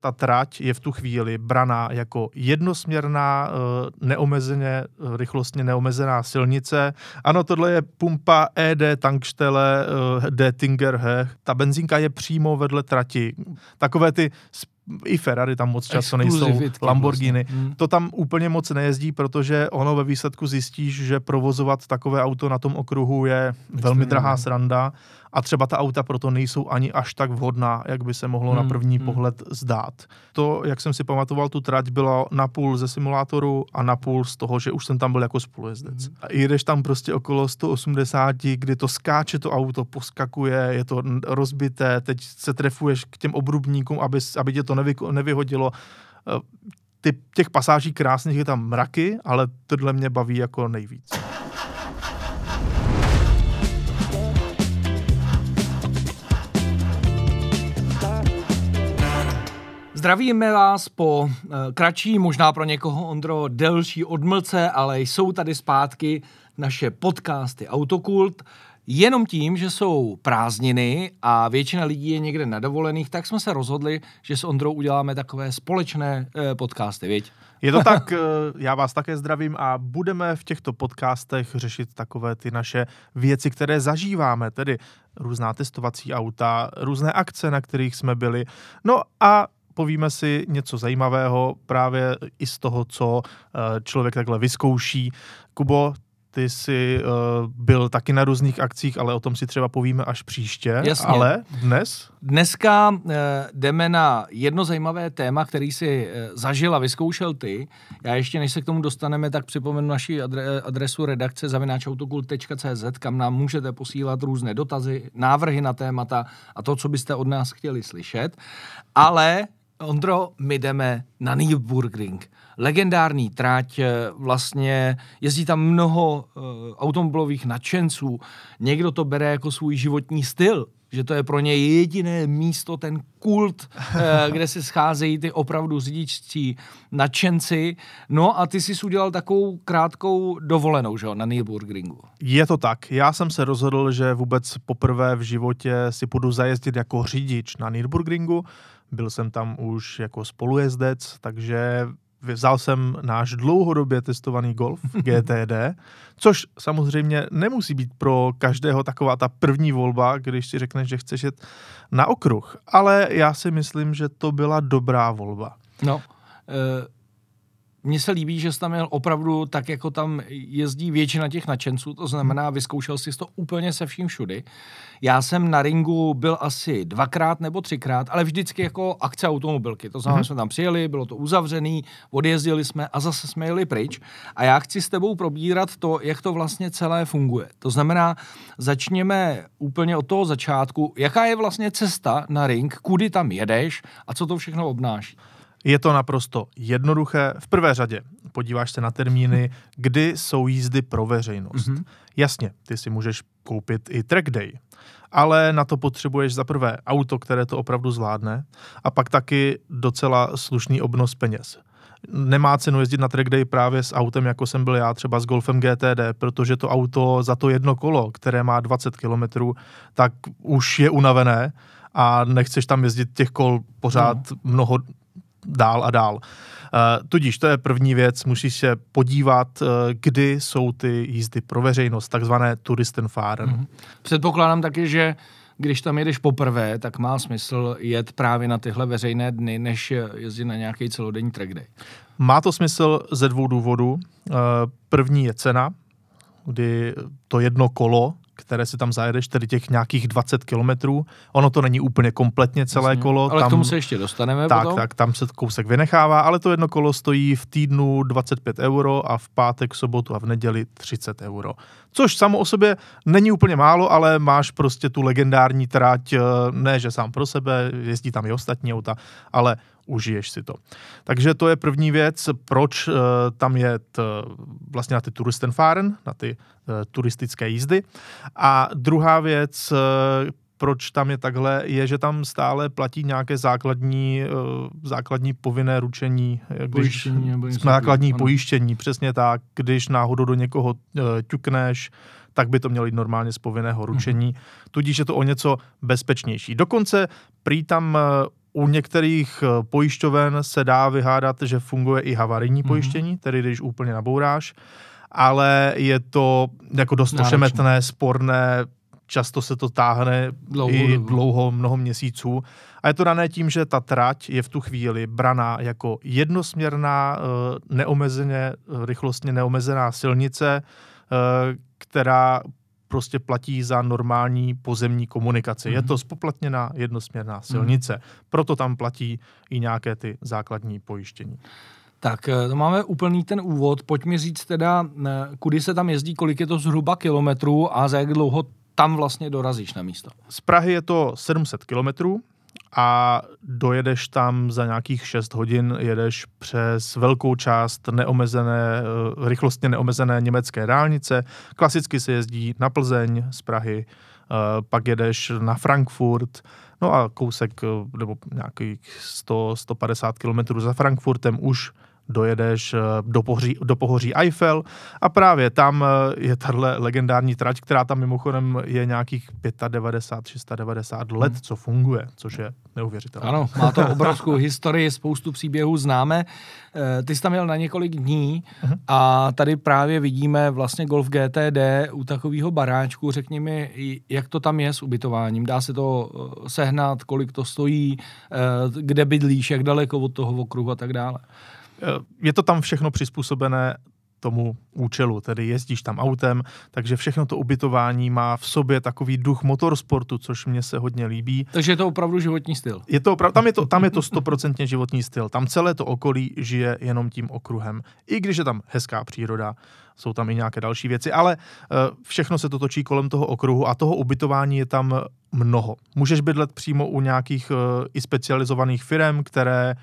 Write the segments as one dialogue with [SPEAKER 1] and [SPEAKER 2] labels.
[SPEAKER 1] ta trať je v tu chvíli braná jako jednosměrná, eh, neomezeně, eh, rychlostně neomezená silnice. Ano, tohle je pumpa ED Tankstelle eh, D Tingerhe. Ta benzínka je přímo vedle trati. Takové ty i Ferrari tam moc často nejsou, Lamborghini. Vlastně. Hmm. To tam úplně moc nejezdí, protože ono ve výsledku zjistíš, že provozovat takové auto na tom okruhu je velmi drahá sranda a třeba ta auta proto nejsou ani až tak vhodná, jak by se mohlo hmm, na první hmm. pohled zdát. To, jak jsem si pamatoval, tu trať bylo napůl ze simulátoru a napůl z toho, že už jsem tam byl jako spolujezdec. Hmm. A jdeš tam prostě okolo 180, kdy to skáče to auto, poskakuje, je to rozbité, teď se trefuješ k těm obrubníkům, aby, aby tě to nevy, nevyhodilo eh, ty, těch pasáží krásných je tam mraky, ale tohle mě baví jako nejvíc.
[SPEAKER 2] Zdravíme vás po uh, kratší, možná pro někoho, Ondro, delší odmlce, ale jsou tady zpátky naše podcasty Autokult. Jenom tím, že jsou prázdniny a většina lidí je někde na dovolených, tak jsme se rozhodli, že s Ondrou uděláme takové společné uh, podcasty, viď?
[SPEAKER 1] Je to tak, eh, já vás také zdravím a budeme v těchto podcastech řešit takové ty naše věci, které zažíváme, tedy různá testovací auta, různé akce, na kterých jsme byli. No a povíme si něco zajímavého právě i z toho, co eh, člověk takhle vyzkouší. Kubo, ty jsi uh, byl taky na různých akcích, ale o tom si třeba povíme až příště.
[SPEAKER 2] Jasně.
[SPEAKER 1] Ale dnes?
[SPEAKER 2] Dneska uh, jdeme na jedno zajímavé téma, který si uh, zažil a vyzkoušel ty. Já ještě, než se k tomu dostaneme, tak připomenu naši adre- adresu redakce zavináčautokult.cz, kam nám můžete posílat různé dotazy, návrhy na témata a to, co byste od nás chtěli slyšet. Ale Ondro, my jdeme na Nürburgring. Legendární tráť, eh, vlastně jezdí tam mnoho uh, automobilových nadšenců. Někdo to bere jako svůj životní styl, že to je pro ně jediné místo, ten kult, uh, kde se scházejí ty opravdu řidičtí nadšenci. No a ty jsi udělal takovou krátkou dovolenou, že jo, na Nürburgringu.
[SPEAKER 1] Je to tak. Já jsem se rozhodl, že vůbec poprvé v životě si půjdu zajezdit jako řidič na Nürburgringu byl jsem tam už jako spolujezdec, takže vzal jsem náš dlouhodobě testovaný Golf GTD, což samozřejmě nemusí být pro každého taková ta první volba, když si řekneš, že chceš jet na okruh, ale já si myslím, že to byla dobrá volba.
[SPEAKER 2] No, uh mně se líbí, že jsi tam jel opravdu tak, jako tam jezdí většina těch nadšenců, to znamená, vyzkoušel jsi to úplně se vším všudy. Já jsem na ringu byl asi dvakrát nebo třikrát, ale vždycky jako akce automobilky. To znamená, mm-hmm. jsme tam přijeli, bylo to uzavřený, odjezdili jsme a zase jsme jeli pryč. A já chci s tebou probírat to, jak to vlastně celé funguje. To znamená, začněme úplně od toho začátku. Jaká je vlastně cesta na ring, kudy tam jedeš a co to všechno obnáší?
[SPEAKER 1] Je to naprosto jednoduché. V prvé řadě podíváš se na termíny, kdy jsou jízdy pro veřejnost. Mm-hmm. Jasně, ty si můžeš koupit i track day, ale na to potřebuješ za prvé auto, které to opravdu zvládne a pak taky docela slušný obnos peněz. Nemá cenu jezdit na track day právě s autem, jako jsem byl já, třeba s Golfem GTD, protože to auto za to jedno kolo, které má 20 km, tak už je unavené a nechceš tam jezdit těch kol pořád no. mnoho dál a dál. Uh, tudíž to je první věc, musíš se podívat, uh, kdy jsou ty jízdy pro veřejnost, takzvané Touristenfahren. Mm-hmm.
[SPEAKER 2] Předpokládám taky, že když tam jedeš poprvé, tak má smysl jet právě na tyhle veřejné dny, než jezdit na nějaký celodenní track day.
[SPEAKER 1] Má to smysl ze dvou důvodů. Uh, první je cena, kdy to jedno kolo které si tam zajedeš, tedy těch nějakých 20 kilometrů. Ono to není úplně kompletně celé Jasně. kolo.
[SPEAKER 2] Ale
[SPEAKER 1] tam,
[SPEAKER 2] k tomu se ještě dostaneme
[SPEAKER 1] tak,
[SPEAKER 2] potom.
[SPEAKER 1] Tak, tam se kousek vynechává, ale to jedno kolo stojí v týdnu 25 euro a v pátek, sobotu a v neděli 30 euro. Což samo o sobě není úplně málo, ale máš prostě tu legendární trať, eh, ne že sám pro sebe, jezdí tam i ostatní auta, ale užiješ si to. Takže to je první věc, proč uh, tam je t, vlastně na ty Touristenfahren, na ty uh, turistické jízdy. A druhá věc, uh, proč tam je takhle, je, že tam stále platí nějaké základní, základní povinné ručení,
[SPEAKER 2] když, pojištění,
[SPEAKER 1] základní ano. pojištění, přesně tak, když náhodou do někoho ťukneš, tak by to mělo jít normálně z povinného ručení, mm-hmm. tudíž je to o něco bezpečnější. Dokonce prý tam u některých eh, pojišťoven se dá vyhádat, že funguje i havarijní mm-hmm. pojištění, tedy když úplně nabouráš, ale je to jako dost Náročný. ošemetné, sporné, často se to táhne dlouho, i dlouho, mnoho měsíců. A je to dané tím, že ta trať je v tu chvíli braná jako jednosměrná, eh, neomezeně, rychlostně neomezená silnice, eh, která prostě platí za normální pozemní komunikaci. Mm-hmm. Je to mhm. spoplatněná jednosměrná silnice. Mm-hmm. Proto tam platí i nějaké ty základní pojištění.
[SPEAKER 2] Tak eh, to máme úplný ten úvod. Pojď mi říct teda, kudy se tam jezdí, kolik je to zhruba kilometrů a za jak dlouho tam vlastně dorazíš na místo.
[SPEAKER 1] Z Prahy je to 700 kilometrů a dojedeš tam za nějakých 6 hodin, jedeš přes velkou část neomezené, eh, rychlostně neomezené německé dálnice. Klasicky se jezdí na Plzeň z Prahy, eh, pak jedeš na Frankfurt, no a kousek eh, nebo nějakých 100-150 kilometrů za Frankfurtem už dojedeš eh, do, pohoří, do pohoří Eiffel a právě tam eh, je tahle legendární trať, která tam mimochodem je nějakých 95, 690 let, hmm. co funguje, což je neuvěřitelné.
[SPEAKER 2] Ano, má to obrovskou historii, spoustu příběhů známe. Eh, ty jsi tam měl na několik dní uh-huh. a tady právě vidíme vlastně Golf GTD u takového baráčku. Řekni mi, jak to tam je s ubytováním. Dá se to sehnat, kolik to stojí, kde bydlíš, jak daleko od toho okruhu a tak dále.
[SPEAKER 1] Eh, je to tam všechno přizpůsobené tomu účelu, tedy jezdíš tam autem, takže všechno to ubytování má v sobě takový duch motorsportu, což mě se hodně líbí.
[SPEAKER 2] Takže je to opravdu životní styl.
[SPEAKER 1] Je to opravdu, tam je to, tam je to stoprocentně životní styl. Tam celé to okolí žije jenom tím okruhem. I když je tam hezká příroda, jsou tam i nějaké další věci, ale eh, všechno se to točí kolem toho okruhu a toho ubytování je tam mnoho. Můžeš bydlet přímo u nějakých eh, i specializovaných firm, které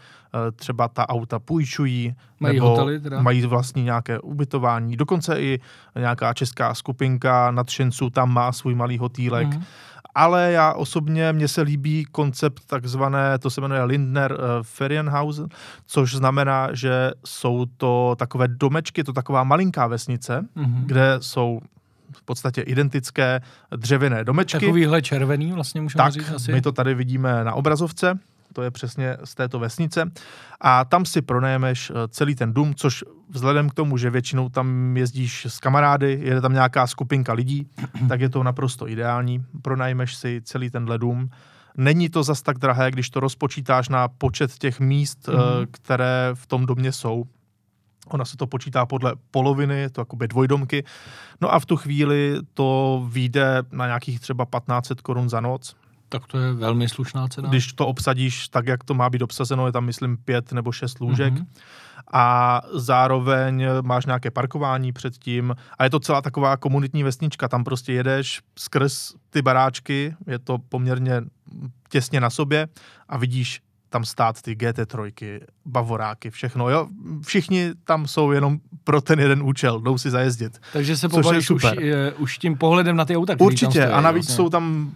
[SPEAKER 1] třeba ta auta půjčují,
[SPEAKER 2] mají
[SPEAKER 1] nebo
[SPEAKER 2] hotely teda?
[SPEAKER 1] mají vlastní nějaké ubytování. Dokonce i nějaká česká skupinka nadšenců tam má svůj malý hotýlek. Mm-hmm ale já osobně, mně se líbí koncept takzvané, to se jmenuje Lindner uh, Ferienhausen, což znamená, že jsou to takové domečky, to taková malinká vesnice, mm-hmm. kde jsou v podstatě identické dřevěné domečky.
[SPEAKER 2] Takovýhle červený vlastně můžeme
[SPEAKER 1] tak,
[SPEAKER 2] říct asi.
[SPEAKER 1] my to tady vidíme na obrazovce to je přesně z této vesnice. A tam si pronajmeš eh, celý ten dům, což vzhledem k tomu, že většinou tam jezdíš s kamarády, jede tam nějaká skupinka lidí, tak je to naprosto ideální. Pronajmeš si celý tenhle dům. Není to zas tak drahé, když to rozpočítáš na počet těch míst, mm-hmm. které v tom domě jsou. Ona se to počítá podle poloviny, to jakoby dvojdomky. No a v tu chvíli to vyjde na nějakých třeba 1500 korun za noc.
[SPEAKER 2] Tak to je velmi slušná cena.
[SPEAKER 1] Když to obsadíš tak, jak to má být obsazeno, je tam, myslím, pět nebo šest lůžek. Mm-hmm. A zároveň máš nějaké parkování předtím. A je to celá taková komunitní vesnička. Tam prostě jedeš skrz ty baráčky, je to poměrně těsně na sobě a vidíš tam stát ty GT3, bavoráky, všechno, jo. Všichni tam jsou jenom pro ten jeden účel, jdou si zajezdit.
[SPEAKER 2] Takže se pobalíš už, už tím pohledem na ty auta,
[SPEAKER 1] Určitě,
[SPEAKER 2] stojí,
[SPEAKER 1] a navíc vlastně. jsou tam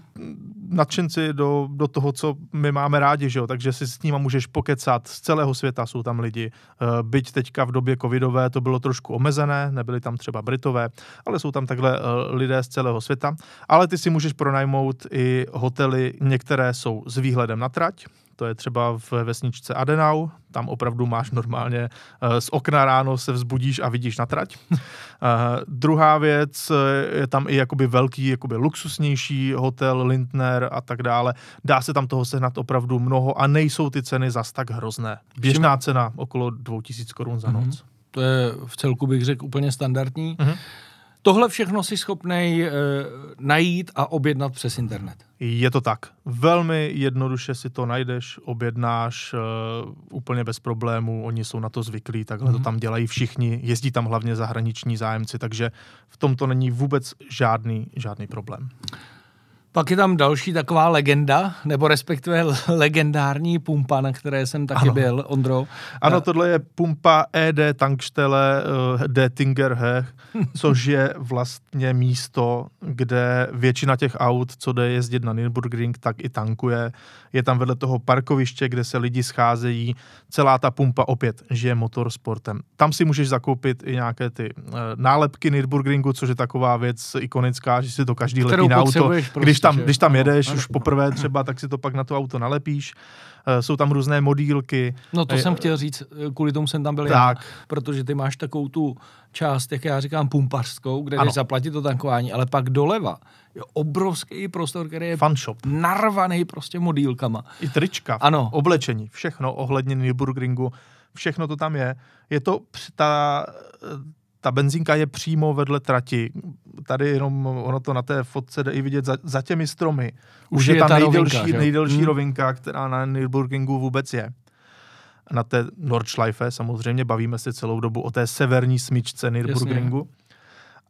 [SPEAKER 1] nadšenci do, do toho, co my máme rádi, že jo? takže si s nima můžeš pokecat, z celého světa jsou tam lidi. Eh, byť teďka v době covidové to bylo trošku omezené, nebyli tam třeba Britové, ale jsou tam takhle eh, lidé z celého světa. Ale ty si můžeš pronajmout i hotely, některé jsou s výhledem na trať, to je třeba v vesničce Adenau, tam opravdu máš normálně eh, z okna ráno se vzbudíš a vidíš na trať. uh, druhá věc, eh, je tam i jakoby velký, jakoby luxusnější hotel, Lindner a tak dále. Dá se tam toho sehnat opravdu mnoho a nejsou ty ceny zas tak hrozné. Běžná cena okolo 2000 korun za noc. Mm-hmm.
[SPEAKER 2] To je v celku bych řekl úplně standardní. Mm-hmm. Tohle všechno si schopnej e, najít a objednat přes internet.
[SPEAKER 1] Je to tak. Velmi jednoduše si to najdeš, objednáš e, úplně bez problémů, oni jsou na to zvyklí, takhle mm-hmm. to mhm. tam dělají všichni, jezdí tam hlavně zahraniční zájemci, takže v tom to není vůbec žádný, žádný problém.
[SPEAKER 2] Pak je tam další taková legenda, nebo respektive legendární pumpa, na které jsem taky ano. byl, Ondro.
[SPEAKER 1] Ano, eh, tohle je pumpa ED Tankstelle uh, D Tingerhe, což je vlastně místo, kde většina těch aut, co jde jezdit na Nürburgring, tak i tankuje. Je tam vedle toho parkoviště, kde se lidi scházejí. Celá ta pumpa opět žije motorsportem. Tam si můžeš zakoupit i nějaké ty uh, nálepky Nürburgringu, což je taková věc ikonická, že si to každý letí na auto, když když tam, když tam jedeš
[SPEAKER 2] ano.
[SPEAKER 1] už poprvé třeba, tak si to pak na to auto nalepíš. Eh, Jsou tam různé modílky.
[SPEAKER 2] No to
[SPEAKER 1] Eh,
[SPEAKER 2] jsem chtěl říct, kvůli tomu jsem tam byl
[SPEAKER 1] Tak.
[SPEAKER 2] já, protože ty máš takovou tu část, jak já říkám, pumpařskou, kde
[SPEAKER 1] Ano.
[SPEAKER 2] jdeš zaplatit to tankování, ale pak doleva je obrovský prostor, který je
[SPEAKER 1] Fun shop.
[SPEAKER 2] narvaný prostě modílkama.
[SPEAKER 1] I trička,
[SPEAKER 2] Ano.
[SPEAKER 1] oblečení, všechno ohledně Nürburgringu, všechno to tam je. Je to, při- ta, ta benzínka je přímo vedle trati. Tady jenom ono to na té fotce jde i vidět za, za těmi stromy. Už,
[SPEAKER 2] Už
[SPEAKER 1] je,
[SPEAKER 2] je
[SPEAKER 1] ta
[SPEAKER 2] ta
[SPEAKER 1] nejdelší,
[SPEAKER 2] rovinka,
[SPEAKER 1] nejdelší
[SPEAKER 2] Hmm.
[SPEAKER 1] rovinka, která na Nürburgringu vůbec je. Na té Nordschleife samozřejmě bavíme se celou dobu o té severní smyčce Nürburgringu.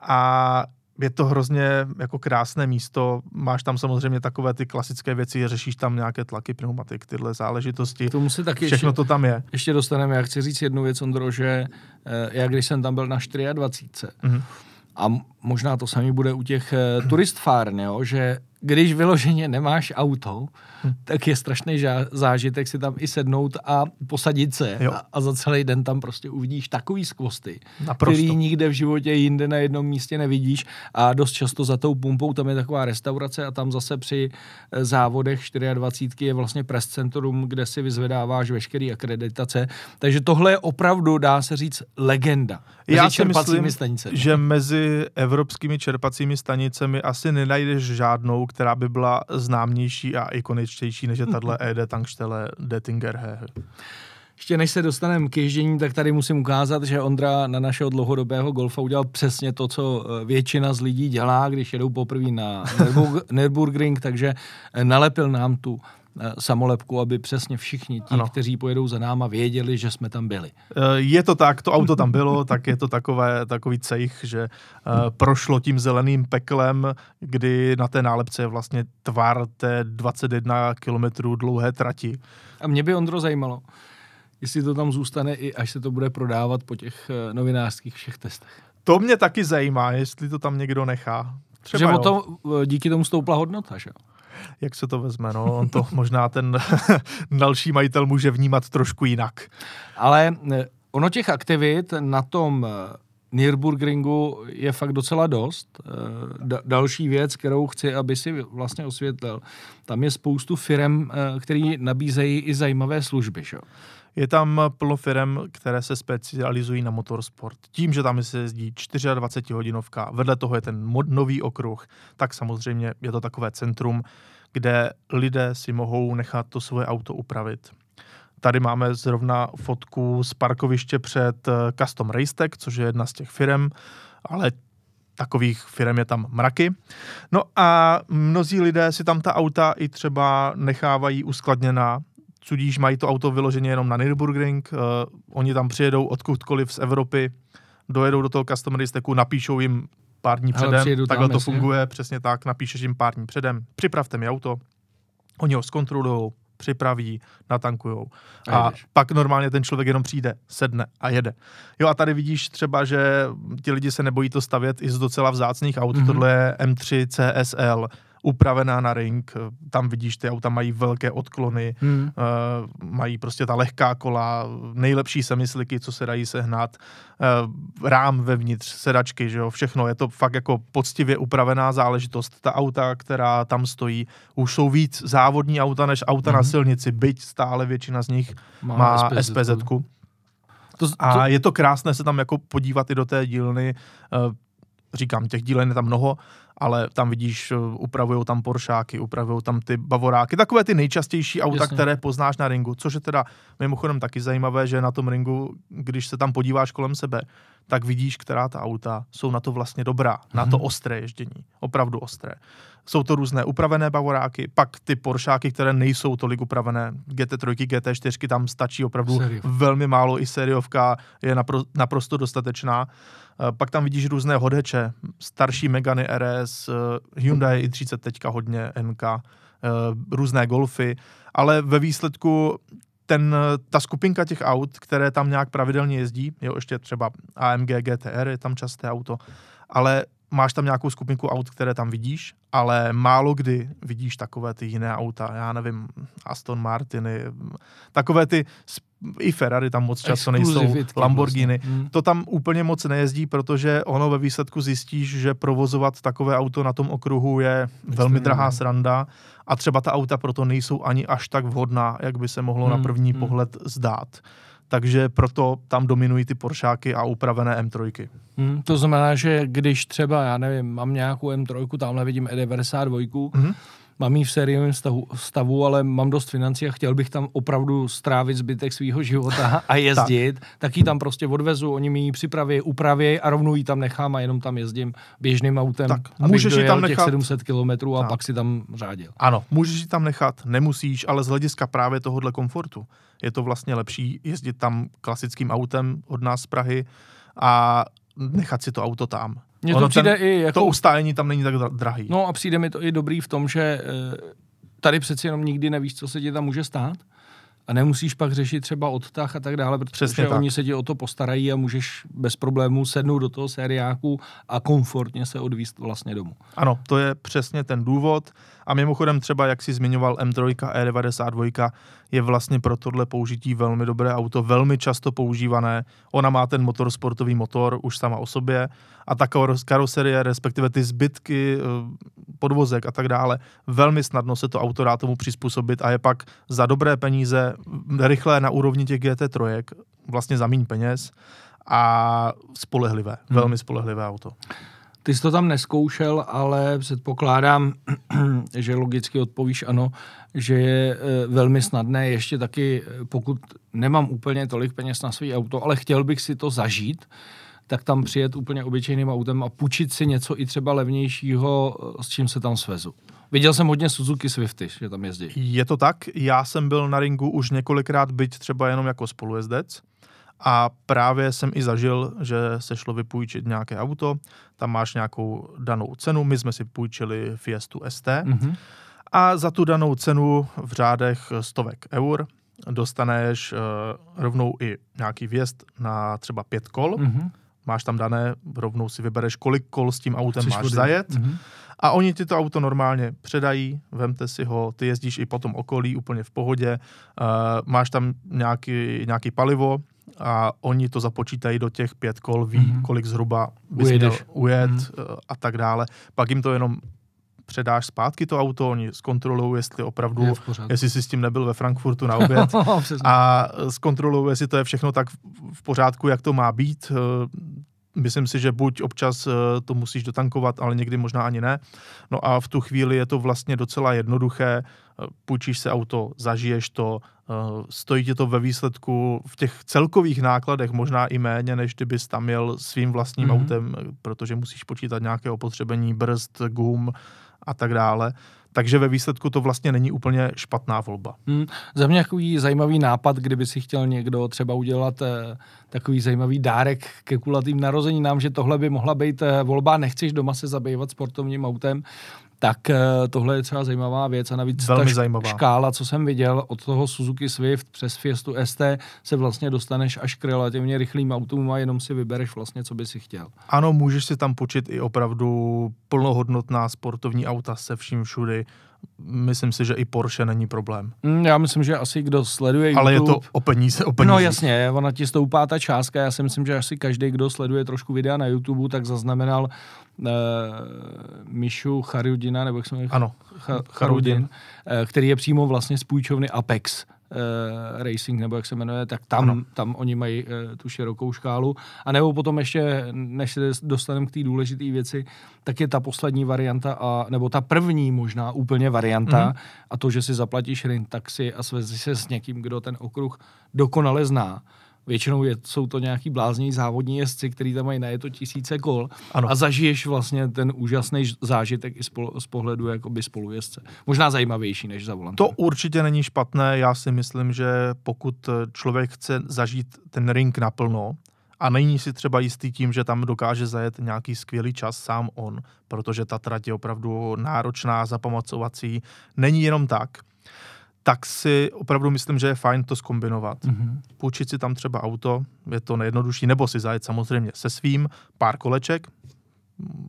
[SPEAKER 1] A je to hrozně jako krásné místo. Máš tam samozřejmě takové ty klasické věci, řešíš tam nějaké tlaky pneumatik, tyhle záležitosti.
[SPEAKER 2] K tomu se taky
[SPEAKER 1] Všechno
[SPEAKER 2] ještě,
[SPEAKER 1] to tam je.
[SPEAKER 2] ještě dostaneme. Já chci říct jednu věc, Ondro, že eh, já když jsem tam byl na 24,
[SPEAKER 1] Mhm.
[SPEAKER 2] a možná to samý bude u těch eh, turistfárn, jo, že když vyloženě nemáš auto,
[SPEAKER 1] Hm.
[SPEAKER 2] tak je strašný zážitek si tam i sednout a posadit se
[SPEAKER 1] Jo.
[SPEAKER 2] a, a za celý den tam prostě uvidíš takový skvosty,
[SPEAKER 1] Naprosto.
[SPEAKER 2] který nikde v životě jinde na jednom místě nevidíš a dost často za tou pumpou tam je taková restaurace a tam zase při eh, závodech 24 je vlastně press centrum, kde si vyzvedáváš veškerý akreditace, takže tohle je opravdu, dá se říct, legenda.
[SPEAKER 1] Já si myslím,
[SPEAKER 2] stanicemi.
[SPEAKER 1] že mezi evropskými čerpacími stanicemi asi nenajdeš žádnou, která by byla známější a ikoničtější, než je tahle ED Tankstelle Dettinger Hehe.
[SPEAKER 2] Ještě než se dostaneme k ježdění, tak tady musím ukázat, že Ondra na našeho dlouhodobého golfa udělal přesně to, co eh, většina z lidí dělá, když jedou poprvé na Nürburg- Nürburgring, takže eh, nalepil nám tu samolepku, aby přesně všichni ti,
[SPEAKER 1] Ano.
[SPEAKER 2] kteří pojedou za náma, věděli, že jsme tam byli.
[SPEAKER 1] Eh, Je to tak, to auto tam bylo, tak je to takové, takový cejch, že uh, prošlo tím zeleným peklem, kdy na té nálepce je vlastně tvar té 21 kilometrů dlouhé trati.
[SPEAKER 2] A mě by, Ondro, zajímalo, jestli to tam zůstane i až se to bude prodávat po těch eh, novinářských všech testech.
[SPEAKER 1] To mě taky zajímá, jestli to tam někdo nechá.
[SPEAKER 2] Třeba že
[SPEAKER 1] jo.
[SPEAKER 2] o to, eh, díky tomu stoupla hodnota, že? jo?
[SPEAKER 1] Jak se to vezme, no, on to možná ten další majitel může vnímat trošku jinak.
[SPEAKER 2] Ale eh, ono těch aktivit na tom eh, Nürburgringu je fakt docela dost. Eh, Da- další věc, kterou chci, aby si vlastně osvětlil, tam je spoustu firm, eh, který nabízejí i zajímavé služby. Že?
[SPEAKER 1] Je tam plno firm, které se specializují na motorsport. Tím, že tam se jezdí 24 hodinovka, vedle toho je ten mod, nový okruh, tak samozřejmě je to takové centrum, kde lidé si mohou nechat to svoje auto upravit. Tady máme zrovna fotku z parkoviště před eh, Custom Racetech, což je jedna z těch firm, ale takových firm je tam mraky. No a mnozí lidé si tam ta auta i třeba nechávají uskladněná, tudíž mají to auto vyloženě jenom na Nürburgring, uh, oni tam přijedou odkudkoliv z Evropy, dojedou do toho custom racetechku, napíšou jim pár dní
[SPEAKER 2] Hele,
[SPEAKER 1] předem,
[SPEAKER 2] tam,
[SPEAKER 1] takhle to
[SPEAKER 2] jasně.
[SPEAKER 1] funguje, přesně tak, napíšeš jim pár dní předem, připravte mi auto, oni ho zkontrolují, připraví, natankujou.
[SPEAKER 2] A
[SPEAKER 1] A, pak normálně ten člověk jenom přijde, sedne a jede. Jo a tady vidíš třeba, že ti lidi se nebojí to stavět i z docela vzácných aut.
[SPEAKER 2] Mhm.
[SPEAKER 1] Mm-hmm. Tohle je M3 CSL, upravená na ring. Tam vidíš, ty auta mají velké odklony,
[SPEAKER 2] Hmm.
[SPEAKER 1] uh, mají prostě ta lehká kola, nejlepší semisliky, co se dají sehnat, uh, rám vevnitř, sedačky, že jo, všechno. Je to fakt jako poctivě upravená záležitost. Ta auta, která tam stojí, už jsou víc závodní auta než auta mm-hmm. na silnici, byť stále většina z nich
[SPEAKER 2] Má
[SPEAKER 1] má
[SPEAKER 2] SPZ.
[SPEAKER 1] SPZ.
[SPEAKER 2] To, to,
[SPEAKER 1] A je to krásné se tam jako podívat i do té dílny. Eh, Říkám, těch dílen je tam mnoho, ale tam vidíš, upravují tam Poršáky, upravují tam ty Bavoráky, takové ty nejčastější auta,
[SPEAKER 2] Jasně.
[SPEAKER 1] Které poznáš na ringu, což je teda mimochodem taky zajímavé, že na tom ringu, když se tam podíváš kolem sebe, tak vidíš, která ta auta jsou na to vlastně dobrá, na to
[SPEAKER 2] Mhm.
[SPEAKER 1] ostré ježdění, opravdu ostré. Jsou to různé upravené Bavoráky, pak ty Poršáky, které nejsou tolik upravené, GT3, GT4, tam stačí opravdu
[SPEAKER 2] Sériovka.
[SPEAKER 1] velmi málo, i sériovka je napro, naprosto dostatečná. Eh, Pak tam vidíš různé hodheče, starší Megany RS, eh, Hyundai i30 teďka hodně NK, eh, různé Golfy, ale ve výsledku ten, ta skupinka těch aut, které tam nějak pravidelně jezdí, jo, ještě třeba AMG GTR je tam časté auto, ale máš tam nějakou skupinku aut, které tam vidíš, ale málo kdy vidíš takové ty jiné auta, já nevím, Aston Martiny, takové ty, i Ferrari tam moc často nejsou, Lamborghini. Vlastně. Hmm. To tam úplně moc nejezdí, protože ono ve výsledku zjistíš, že provozovat takové auto na tom okruhu je velmi drahá sranda a třeba ta auta proto nejsou ani až tak vhodná, jak by se mohlo hmm. na první hmm. pohled zdát takže proto tam dominují ty Poršáky a upravené M3.
[SPEAKER 2] Hmm, to znamená, že když třeba, já nevím, mám nějakou M3, tamhle vidím E92, hmm mám ji v sériovém stavu, stavu, ale mám dost financí a chtěl bych tam opravdu strávit zbytek svého života a jezdit, tak. tak ji tam prostě odvezu, oni mi ji připraví, upraví a rovnou ji tam nechám a jenom tam jezdím běžným autem, tak, můžeš ji tam nechat... těch 700 kilometrů a tak. pak si tam řádil.
[SPEAKER 1] Ano, můžeš ji tam nechat, nemusíš, ale z hlediska právě tohohle komfortu je to vlastně lepší jezdit tam klasickým autem od nás z Prahy a nechat si to auto tam.
[SPEAKER 2] Mně to přijde ten, i jako...
[SPEAKER 1] To ustájení tam není tak drahý.
[SPEAKER 2] No a přijde mi to i dobrý v tom, že eh, tady přeci jenom nikdy nevíš, co se ti tam může stát. A nemusíš pak řešit třeba odtah a tak dále, protože Přesně oni tak. se ti o to postarají a můžeš bez problémů sednout do toho sériáku a komfortně se odvíst vlastně domů.
[SPEAKER 1] Ano, to je přesně ten důvod. A mimochodem třeba, jak si zmiňoval M3 E92, je vlastně pro tohle použití velmi dobré auto, velmi často používané. Ona má ten motor, sportový motor už sama o sobě a ta karoserie, respektive ty zbytky, eh, podvozek a tak dále, velmi snadno se to auto dá tomu přizpůsobit a je pak za dobré peníze rychlé na úrovni těch GT3, vlastně za méně peněz a spolehlivé, hmm. velmi spolehlivé auto.
[SPEAKER 2] Ty jsi to tam neskoušel, ale předpokládám, že logicky odpovíš ano, že je e, velmi snadné ještě taky, e, pokud nemám úplně tolik peněz na svý auto, ale chtěl bych si to zažít, tak tam přijet úplně obyčejným autem a půjčit si něco i třeba levnějšího, e, s čím se tam svezu. Viděl jsem hodně Suzuki Swifty, že tam jezdí.
[SPEAKER 1] Je to tak, já jsem byl na ringu už několikrát, byť třeba jenom jako spolujezdec. A právě jsem i zažil, že se šlo vypůjčit nějaké auto, tam máš nějakou danou cenu, my jsme si půjčili Fiestu ST mm-hmm. a za tu danou cenu v řádech stovek eur dostaneš uh, rovnou i nějaký vjezd na třeba pět kol, mm-hmm. máš tam dané, rovnou si vybereš, kolik kol s tím autem Chceš máš vody. zajet mm-hmm. a oni ti to auto normálně předají, vemte si ho, ty jezdíš i po tom okolí úplně v pohodě, uh, máš tam nějaký, nějaký palivo, a oni to započítají do těch pět kol, ví, mm-hmm. kolik zhruba bys Ujedeš. měl ujet mm-hmm. a tak dále. Pak jim to jenom předáš zpátky to auto, oni zkontrolují, jestli opravdu, jestli jsi s tím nebyl ve Frankfurtu na oběd a zkontrolují, jestli to je všechno tak v pořádku, jak to má být. Myslím si, že buď občas eh, to musíš dotankovat, ale někdy možná ani ne. No a v tu chvíli je to vlastně docela jednoduché. Půjčíš se auto, zažiješ to, eh, stojí ti to ve výsledku v těch celkových nákladech možná i méně, než kdybys tam jel svým vlastním mm-hmm. autem, protože musíš počítat nějaké opotřebení brzd, gum a tak dále. Takže ve výsledku to vlastně není úplně špatná volba.
[SPEAKER 2] Hmm, za mě takový zajímavý nápad, kdyby si chtěl někdo třeba udělat eh, takový zajímavý dárek ke kulatým narozeninám, že tohle by mohla být eh, volba, nechceš doma se zabývat sportovním autem, tak eh, tohle je třeba zajímavá věc a navíc
[SPEAKER 1] Velmi
[SPEAKER 2] ta
[SPEAKER 1] zajímavá.
[SPEAKER 2] škála, co jsem viděl od toho Suzuki Swift přes Fiestu ST, se vlastně dostaneš až k relativně rychlým autům a jenom si vybereš vlastně, co by si chtěl.
[SPEAKER 1] Ano, můžeš si tam počít i opravdu plnohodnotná sportovní auta se vším všudy, myslím si, že i Porsche není problém.
[SPEAKER 2] Mm, já myslím, že asi kdo sleduje
[SPEAKER 1] Ale YouTube... je to o peníze, o peníze.
[SPEAKER 2] No jasně, ona ti stoupá ta částka. Já si myslím, že asi každý, kdo sleduje trošku videa na YouTube, tak zaznamenal uh, Mišu Charudina, nebo jak se jmenuje?
[SPEAKER 1] Ano,
[SPEAKER 2] Charudin, Charudin, uh, který je přímo vlastně z půjčovny Apex uh, Racing, nebo jak se jmenuje, tak tam, tam oni mají uh, tu širokou škálu. A nebo potom ještě, než se dostaneme k té důležité věci, tak je ta poslední varianta, a, nebo ta první možná úplně varianta, mm-hmm. a to, že si zaplatíš rent taxi a svezi se s někým, kdo ten okruh dokonale zná Většinou je, jsou to nějaký blázní závodní jezdci, který tam mají najeto tisíce kol ano. a zažiješ vlastně ten úžasný zážitek i z, z pohledu jakoby spolujezdce. Možná zajímavější než za volantem.
[SPEAKER 1] To určitě není špatné. Já si myslím, že pokud člověk chce zažít ten ring naplno, a není si třeba jistý tím, že tam dokáže zajet nějaký skvělý čas sám on, protože ta trať je opravdu náročná, zapamacovací. Není jenom tak, tak si opravdu myslím, že je fajn to skombinovat. Mm-hmm. Půjčit si tam třeba auto, je to nejjednodušší, nebo si zajet samozřejmě se svým, pár koleček,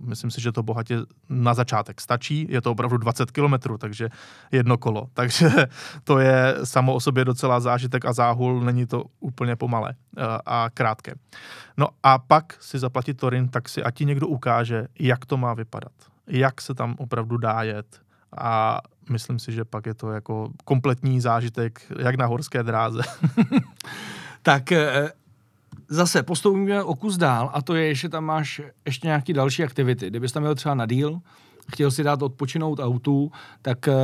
[SPEAKER 1] Myslím si, že to bohatě na začátek stačí. Je to opravdu 20 kilometrů, takže jedno kolo. Takže to je samo o sobě docela zážitek a záhul, není to úplně pomalé eh, a krátké. No a pak si zaplatit Torin, tak si a ti někdo ukáže, jak to má vypadat. Jak se tam opravdu dá jet. A myslím si, že pak je to jako kompletní zážitek, jak na horské dráze.
[SPEAKER 2] tak eh, zase postoupíme o kus dál a to je, že tam máš ještě nějaký další aktivity. Kdybys tam měl třeba na díl, chtěl si dát odpočinout autu, tak uh,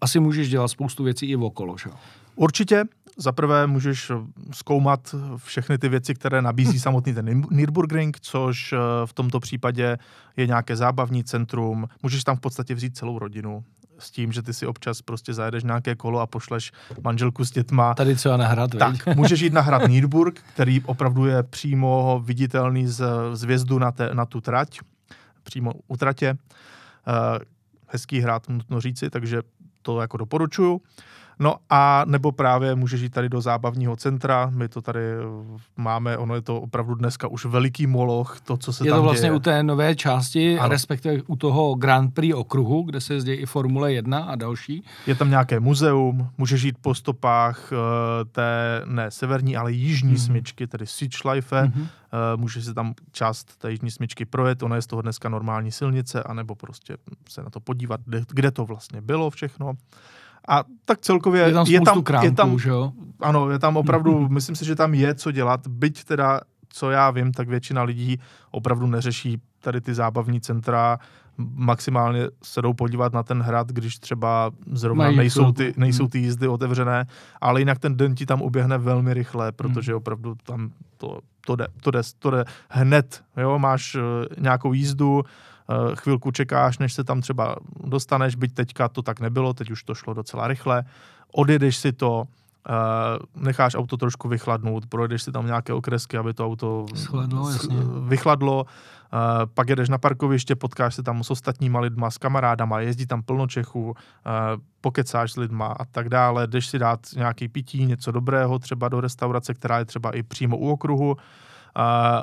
[SPEAKER 2] asi můžeš dělat spoustu věcí i okolo, že?
[SPEAKER 1] Určitě. Za prvé můžeš zkoumat všechny ty věci, které nabízí samotný ten Nürburgring, což eh, v tomto případě je nějaké zábavní centrum. Můžeš tam v podstatě vzít celou rodinu s tím, že ty si občas prostě zajedeš nějaké kolo a pošleš manželku s dětma.
[SPEAKER 2] Tady třeba na hrad,
[SPEAKER 1] Tak, můžeš jít na hrad Nürburg, který opravdu je přímo viditelný z, z vězdu na, te, na tu trať, přímo u tratě. Uh, hezký hrad, nutno říci, takže to jako doporučuju. No a nebo právě můžeš jít tady do zábavního centra, my to tady máme, ono je to opravdu dneska už veliký moloch, to, co se
[SPEAKER 2] je
[SPEAKER 1] tam
[SPEAKER 2] to vlastně
[SPEAKER 1] děje.
[SPEAKER 2] u té nové části, ano. respektive u toho Grand Prix okruhu, kde se jezdí i Formule 1 a další.
[SPEAKER 1] Je tam nějaké muzeum, můžeš jít po stopách uh, té, ne severní, ale jižní mm-hmm. smyčky, tedy Sichtschleife, mm-hmm. uh, můžeš si tam část té jižní smyčky projet, ona je z toho dneska normální silnice, anebo prostě se na to podívat, kde, kde to vlastně bylo všechno. A tak celkově
[SPEAKER 2] je tam,
[SPEAKER 1] je tam,
[SPEAKER 2] krámků,
[SPEAKER 1] je tam
[SPEAKER 2] že jo?
[SPEAKER 1] Ano, je tam opravdu, myslím si, že tam je co dělat, byť teda, co já vím, tak většina lidí opravdu neřeší tady ty zábavní centra, maximálně se jdou podívat na ten hrad, když třeba zrovna Mají nejsou ty, nejsou hmm. ty jízdy otevřené, ale jinak ten den ti tam uběhne velmi rychle, protože hmm. opravdu tam to, to, jde, to, jde, to jde hned, jo, máš uh, nějakou jízdu, Eh, chvilku čekáš, než se tam třeba dostaneš, byť teďka to tak nebylo, teď už to šlo docela rychle, odjedeš si to, Uh, necháš auto trošku vychladnout, projdeš si tam nějaké okresky, aby to auto
[SPEAKER 2] Schladlo, jasně.
[SPEAKER 1] vychladlo, uh, pak jedeš na parkoviště, potkáš se tam s ostatníma lidma, s kamarádama, jezdí tam plno Čechů, pokecáš s lidma a tak dále, jdeš si dát nějaký pití, něco dobrého, třeba do restaurace, která je třeba i přímo u okruhu,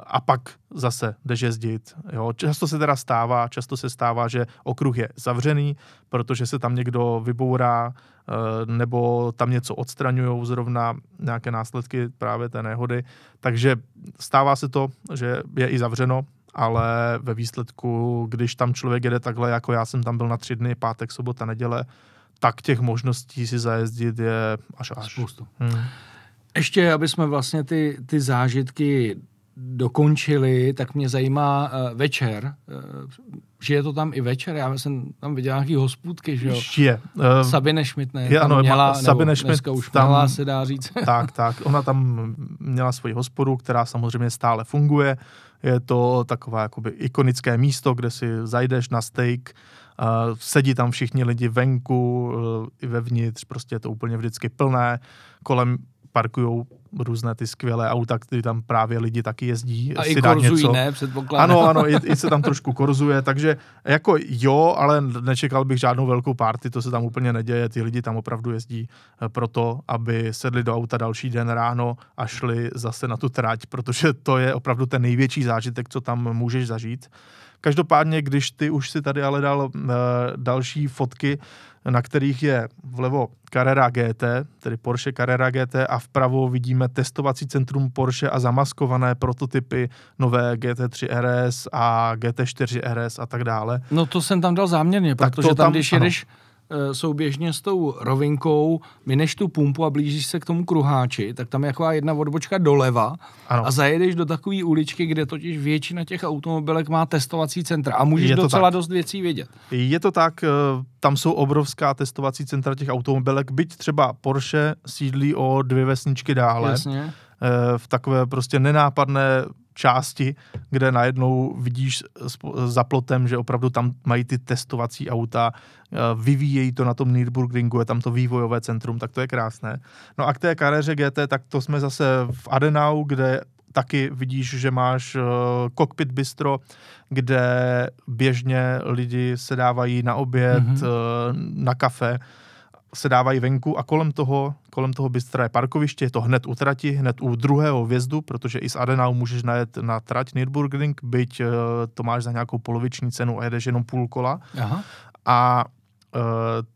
[SPEAKER 1] a pak zase jdeš jezdit. Jo. Často se teda stává, často se stává, že okruh je zavřený, protože se tam někdo vybourá eh, nebo tam něco odstraňují zrovna nějaké následky právě té nehody. Takže stává se to, že je i zavřeno, ale ve výsledku, když tam člověk jede takhle, jako já jsem tam byl na tři dny, pátek, sobota, neděle, tak těch možností si zajezdit je až až.
[SPEAKER 2] Spoustu. Hmm. Ještě, aby jsme vlastně ty, ty zážitky dokončili, tak mě zajímá uh, večer. Uh, že je to tam i večer? Já jsem tam viděl nějaký hospůdky, že jo?
[SPEAKER 1] Je. Uh,
[SPEAKER 2] Sabine Schmidt ne,
[SPEAKER 1] je, ano,
[SPEAKER 2] měla,
[SPEAKER 1] Sabine Schmidt
[SPEAKER 2] už tam, měla, se dá říct.
[SPEAKER 1] tak, tak. Ona tam měla svoji hospodu, která samozřejmě stále funguje. Je to takové jakoby ikonické místo, kde si zajdeš na steak, uh, sedí tam všichni lidi venku uh, i vevnitř, prostě je to úplně vždycky plné. Kolem parkují různé ty skvělé auta, které tam právě lidi taky jezdí.
[SPEAKER 2] A si i korzují, něco. ne? Předpokládám.
[SPEAKER 1] Ano, ano, i, i se tam trošku korzuje, takže jako jo, ale nečekal bych žádnou velkou party, to se tam úplně neděje, ty lidi tam opravdu jezdí eh, proto, aby sedli do auta další den ráno a šli zase na tu trať, protože to je opravdu ten největší zážitek, co tam můžeš zažít. Každopádně, když ty už si tady ale dal uh, další fotky, na kterých je vlevo Carrera GT, tedy Porsche Carrera GT a vpravo vidíme testovací centrum Porsche a zamaskované prototypy nové GT3 RS a GT4 RS a tak dále.
[SPEAKER 2] No to jsem tam dal záměrně, tak protože tam, tam, když jedeš ano souběžně s tou rovinkou, mineš tu pumpu a blížíš se k tomu kruháči, tak tam je taková jedna odbočka doleva ano. a zajedeš do takové uličky, kde totiž většina těch automobilek má testovací centra a můžeš docela tak. dost věcí vidět.
[SPEAKER 1] Je to tak, eh, tam jsou obrovská testovací centra těch automobilek, byť třeba Porsche sídlí o dvě vesničky dále.
[SPEAKER 2] Jasně.
[SPEAKER 1] Eh, v takové prostě nenápadné části, kde najednou vidíš za plotem, že opravdu tam mají ty testovací auta, eh, vyvíjejí to na tom Nürburgringu, je tam to vývojové centrum, tak to je krásné. No a k té karéře GT, tak to jsme zase v Adenau, kde taky vidíš, že máš uh, cockpit bistro, kde běžně lidi se dávají na oběd, mm-hmm. uh, na kafe se dávají venku a kolem toho, kolem toho bystra je parkoviště, je to hned u trati, hned u druhého vjezdu, protože i z Adenau můžeš najet na trať Nürburgring, byť uh, to máš za nějakou poloviční cenu a jedeš jenom půl kola.
[SPEAKER 2] Aha.
[SPEAKER 1] A uh,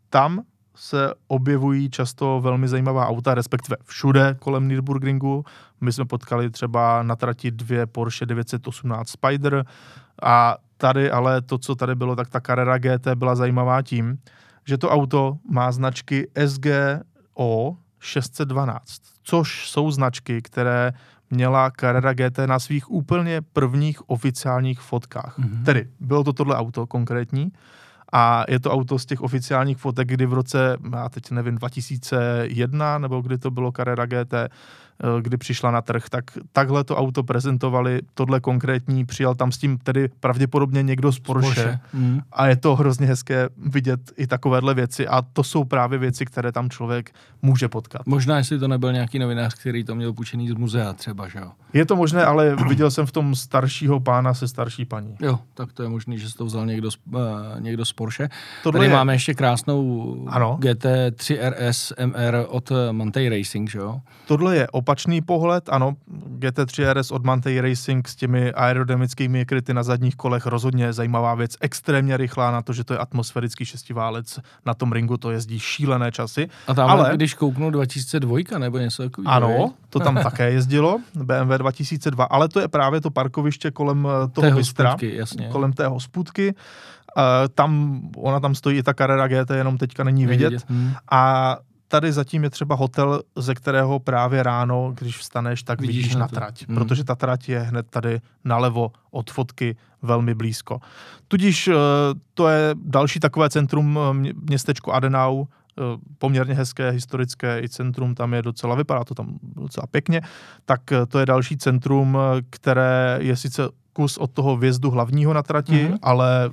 [SPEAKER 1] tam se objevují často velmi zajímavá auta, respektive všude kolem Nürburgringu. My jsme potkali třeba na trati dvě Porsche 918 Spider a tady ale to, co tady bylo, tak ta Carrera GT byla zajímavá tím, že to auto má značky SGO 612, což jsou značky, které měla Carrera GT na svých úplně prvních oficiálních fotkách. Mm-hmm. Tedy bylo to tohle auto konkrétní a je to auto z těch oficiálních fotek, kdy v roce, já teď nevím, 2001 nebo kdy to bylo Carrera GT, kdy přišla na trh, tak takhle to auto prezentovali, tohle konkrétní, přijal tam s tím tedy pravděpodobně někdo z Porsche, Porsche. Mm. a je to hrozně hezké vidět i takovéhle věci a to jsou právě věci, které tam člověk může potkat.
[SPEAKER 2] Možná, jestli to nebyl nějaký novinář, který to měl půjčený z muzea třeba, že jo?
[SPEAKER 1] Je to možné, ale viděl jsem v tom staršího pána se starší paní.
[SPEAKER 2] Jo, tak to je možné, že to vzal někdo z, uh, někdo z Porsche. Tohle Tady je... máme ještě krásnou ano. GT3 RS MR od Mantei Racing, že jo?
[SPEAKER 1] Tohle je op opačný pohled, ano, GT3 RS od Mantei Racing s těmi aerodynamickými kryty na zadních kolech rozhodně zajímavá věc, extrémně rychlá na to, že to je atmosférický šestiválec, na tom ringu to jezdí šílené časy.
[SPEAKER 2] A tam, ale, když kouknu 2002 nebo něco takového.
[SPEAKER 1] Ano, to tam také jezdilo, BMW 2002, ale to je právě to parkoviště kolem eh, toho té Bystra,
[SPEAKER 2] jasně.
[SPEAKER 1] kolem té hospůdky. Uh, tam, ona tam stojí i ta Carrera GT, jenom teďka není vidět. vidět. Hmm. A tady zatím je třeba hotel, ze kterého právě ráno, když vstaneš, tak vidíš, vidíš na, na trať, hmm. protože ta trať je hned tady nalevo od fotky velmi blízko. Tudíž eh, to je další takové centrum eh, městečko Adenau, eh, poměrně hezké historické i centrum, tam je docela, vypadá to tam docela pěkně, tak to je další centrum, které je sice kus od toho vjezdu hlavního na trati, mm-hmm. ale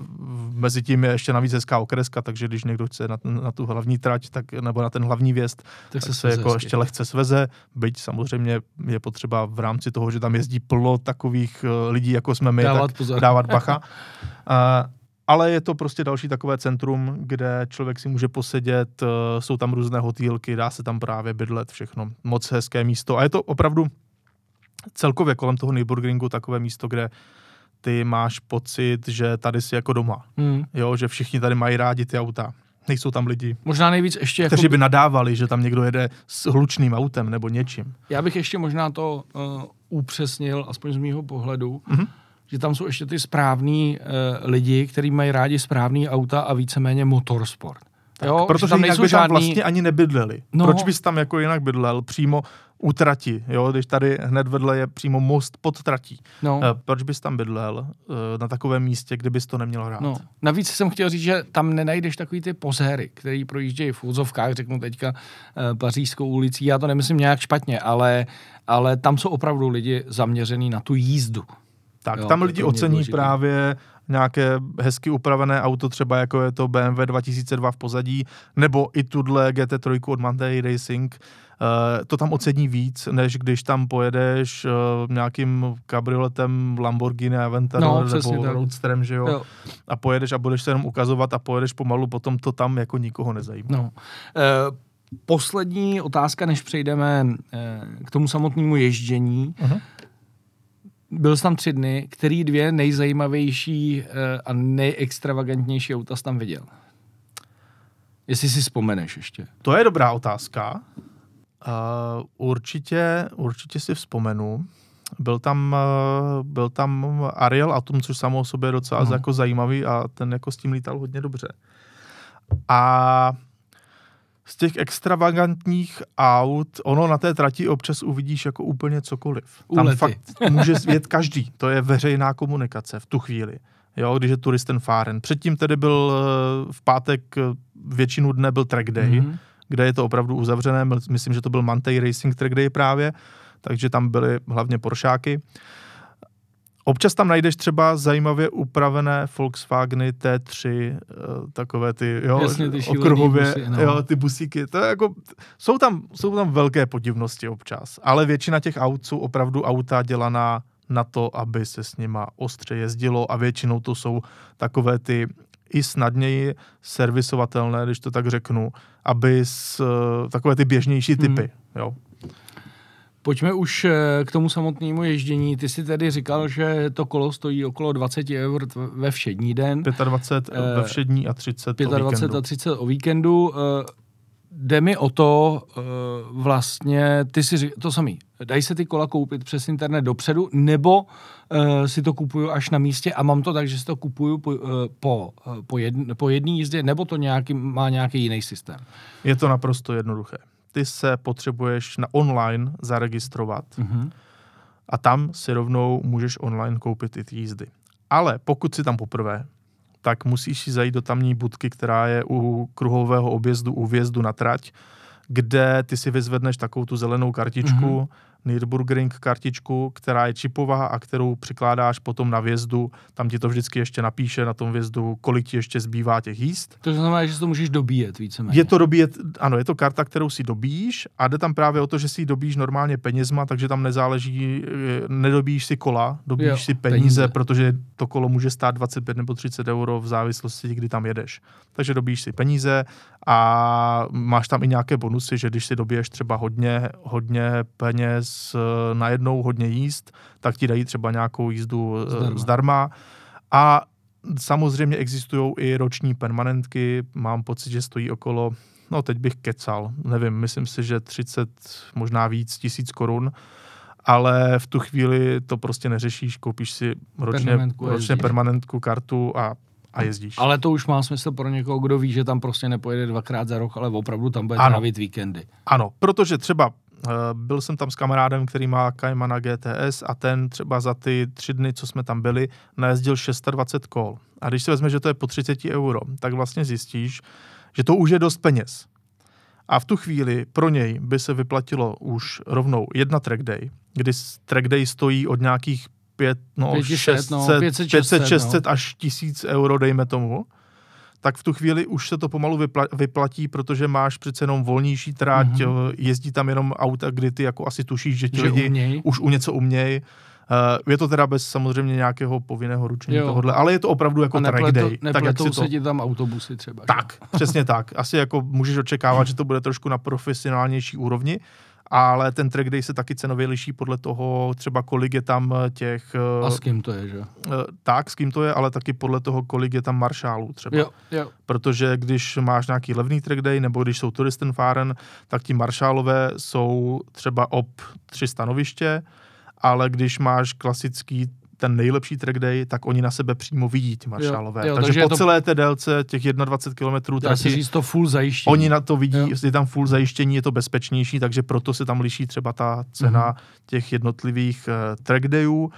[SPEAKER 1] mezi tím je ještě navíc hezká okreska, takže když někdo chce na, na tu hlavní trať tak, nebo na ten hlavní vjezd, tak, tak se, se jako ještě lehce sveze, byť samozřejmě je potřeba v rámci toho, že tam jezdí plno takových uh, lidí, jako jsme my, dávat tak pozor. dávat bacha. uh, ale je to prostě další takové centrum, kde člověk si může posedět, uh, jsou tam různé hotýlky, dá se tam právě bydlet, všechno. Moc hezké místo. A je to opravdu celkově kolem toho Nürburgringu takové místo, kde ty máš pocit, že tady jsi jako doma. Hmm. Jo, že všichni tady mají rádi ty auta. Nejsou tam lidi.
[SPEAKER 2] Možná nejvíc ještě jako...
[SPEAKER 1] Kteří by nadávali, že tam někdo jede s hlučným autem nebo něčím.
[SPEAKER 2] Já bych ještě možná to uh, upřesnil, aspoň z mýho pohledu, mm-hmm. že tam jsou ještě ty správní uh, lidi, kteří mají rádi správný auta a víceméně motorsport.
[SPEAKER 1] Tak, jo, protože tam jinak by žádný... tam vlastně ani nebydleli. No. Proč bys tam jako jinak bydlel přímo u trati, jo, když tady hned vedle je přímo most pod tratí. No. E, proč bys tam bydlel e, na takovém místě, kde bys to neměl rád? No.
[SPEAKER 2] Navíc jsem chtěl říct, že tam nenajdeš takový ty pozéry, který projíždějí v úzovkách, řeknu teďka e, pařížskou ulicí. Já to nemyslím nějak špatně, ale, ale tam jsou opravdu lidi zaměřený na tu jízdu.
[SPEAKER 1] Tak, jo, tam lidi ocení důležitý. právě nějaké hezky upravené auto, třeba jako je to BMW 2002 v pozadí, nebo i tudle GT3 od Mantei Racing, Uh, to tam ocení víc, než když tam pojedeš uh, nějakým kabrioletem Lamborghini Aventador no, nebo Roadsterem, že jo? jo? A pojedeš a budeš se jenom ukazovat a pojedeš pomalu, potom to tam jako nikoho nezajímá.
[SPEAKER 2] No. Uh, poslední otázka, než přejdeme k tomu samotnému ježdění. Uh-huh. Byl jsi tam tři dny. Který dvě nejzajímavější uh, a nejextravagantnější auta jsi tam viděl? Jestli si vzpomeneš ještě.
[SPEAKER 1] To je dobrá otázka. Uh, určitě, určitě si vzpomenu. Byl tam, uh, byl tam Ariel Atom, což samo o sobě je docela uh-huh. jako zajímavý a ten jako s tím lítal hodně dobře. A z těch extravagantních aut, ono na té trati občas uvidíš jako úplně cokoliv. Tam Ulety. fakt může jet každý. To je veřejná komunikace v tu chvíli. Jo, když je turisten fáren. Předtím tedy byl eh, v pátek většinu dne byl track day, mm-hmm kde je to opravdu uzavřené. Myslím, že to byl Mantei Racing Track Day právě, takže tam byly hlavně Poršáky. Občas tam najdeš třeba zajímavě upravené Volkswageny T3, eh, takové ty, jo,
[SPEAKER 2] Jasně, ty
[SPEAKER 1] okruhově, busy, no. jo, ty busíky. To je jako, jsou, tam, jsou tam velké podivnosti občas, ale většina těch aut jsou opravdu auta dělaná na to, aby se s nima ostře jezdilo a většinou to jsou takové ty i snadněji servisovatelné, když to tak řeknu, aby s eh, takové ty běžnější typy. Hmm. Jo.
[SPEAKER 2] Pojďme už eh, k tomu samotnému ježdění. Ty si tedy říkal, že to kolo stojí okolo 20 eur ve všední den.
[SPEAKER 1] 25 ve všední a 30
[SPEAKER 2] 25 o víkendu. a 30 o víkendu jde mi o to, uh, vlastně, ty si to samý, dají se ty kola koupit přes internet dopředu, nebo uh, si to kupuju až na místě a mám to tak, že si to kupuju po, uh, po, po, jedn, po jedné jízdě, nebo to nějaký, má nějaký jiný systém?
[SPEAKER 1] Je to naprosto jednoduché. Ty se potřebuješ na online zaregistrovat uh-huh. a tam si rovnou můžeš online koupit i ty jízdy. Ale pokud si tam poprvé, tak musíš si zajít do tamní budky, která je u kruhového objezdu, u vjezdu na trať, kde ty si vyzvedneš takovou tu zelenou kartičku, mm-hmm. Nürburgring kartičku, která je čipová a kterou přikládáš potom na vjezdu. Tam ti to vždycky ještě napíše na tom vjezdu, kolik ti ještě zbývá těch jíst.
[SPEAKER 2] To znamená, že si to můžeš dobíjet víceméně.
[SPEAKER 1] Je to dobíjet, ano, je to karta, kterou si dobíš a jde tam právě o to, že si ji dobíš normálně penězma, takže tam nezáleží, nedobíš si kola, dobíš jo, si peníze, peníze, protože to kolo může stát 25 nebo 30 euro v závislosti, kdy tam jedeš. Takže dobíš si peníze a máš tam i nějaké bonusy, že když si dobiješ třeba hodně, hodně peněz eh, najednou, hodně jíst, tak ti dají třeba nějakou jízdu eh, zdarma. zdarma. A samozřejmě existují i roční permanentky, mám pocit, že stojí okolo, no teď bych kecal, nevím, myslím si, že 30, možná víc tisíc korun, ale v tu chvíli to prostě neřešíš, koupíš si ročně, permanentku, ročně permanentku, kartu a a jezdíš.
[SPEAKER 2] Ale to už má smysl pro někoho, kdo ví, že tam prostě nepojede dvakrát za rok, ale opravdu tam bude ano. trávit víkendy.
[SPEAKER 1] Ano, protože třeba uh, byl jsem tam s kamarádem, který má Caymana GTS a ten třeba za ty tři dny, co jsme tam byli, najezdil 620 kol. A když si vezme, že to je po 30 euro, tak vlastně zjistíš, že to už je dost peněz. A v tu chvíli pro něj by se vyplatilo už rovnou jedna track day, kdy track day stojí od nějakých 5, no, 500, 600, no, 500, 500 600 no. až 1000 euro, dejme tomu, tak v tu chvíli už se to pomalu vyplatí, protože máš přece jenom volnější tráť, mm-hmm. jezdí tam jenom auta, kdy ty jako asi tušíš, že ti lidi uměj. už u něco umějí. Uh, je to teda bez samozřejmě nějakého povinného ručení jo. tohohle, ale je to opravdu jako track day.
[SPEAKER 2] tak jak si to... se ti tam autobusy třeba.
[SPEAKER 1] Tak, že? přesně tak. Asi jako můžeš očekávat, že to bude trošku na profesionálnější úrovni, ale ten track day se taky cenově liší podle toho třeba kolik je tam těch...
[SPEAKER 2] A s kým to je, že?
[SPEAKER 1] Eh, tak, s kým to je, ale taky podle toho, kolik je tam maršálů třeba.
[SPEAKER 2] Jo, jo.
[SPEAKER 1] Protože když máš nějaký levný track day, nebo když jsou turistenfáren, tak ti maršálové jsou třeba ob tři stanoviště, ale když máš klasický ten nejlepší track day, tak oni na sebe přímo vidí, ty maršálové. Jo, jo, takže, takže po to... celé té délce těch 21 km
[SPEAKER 2] se říct to full zajištění.
[SPEAKER 1] Oni na to vidí, jo. je tam full zajištění, je to bezpečnější, takže proto se tam liší třeba ta cena mm-hmm. těch jednotlivých uh, track dayů.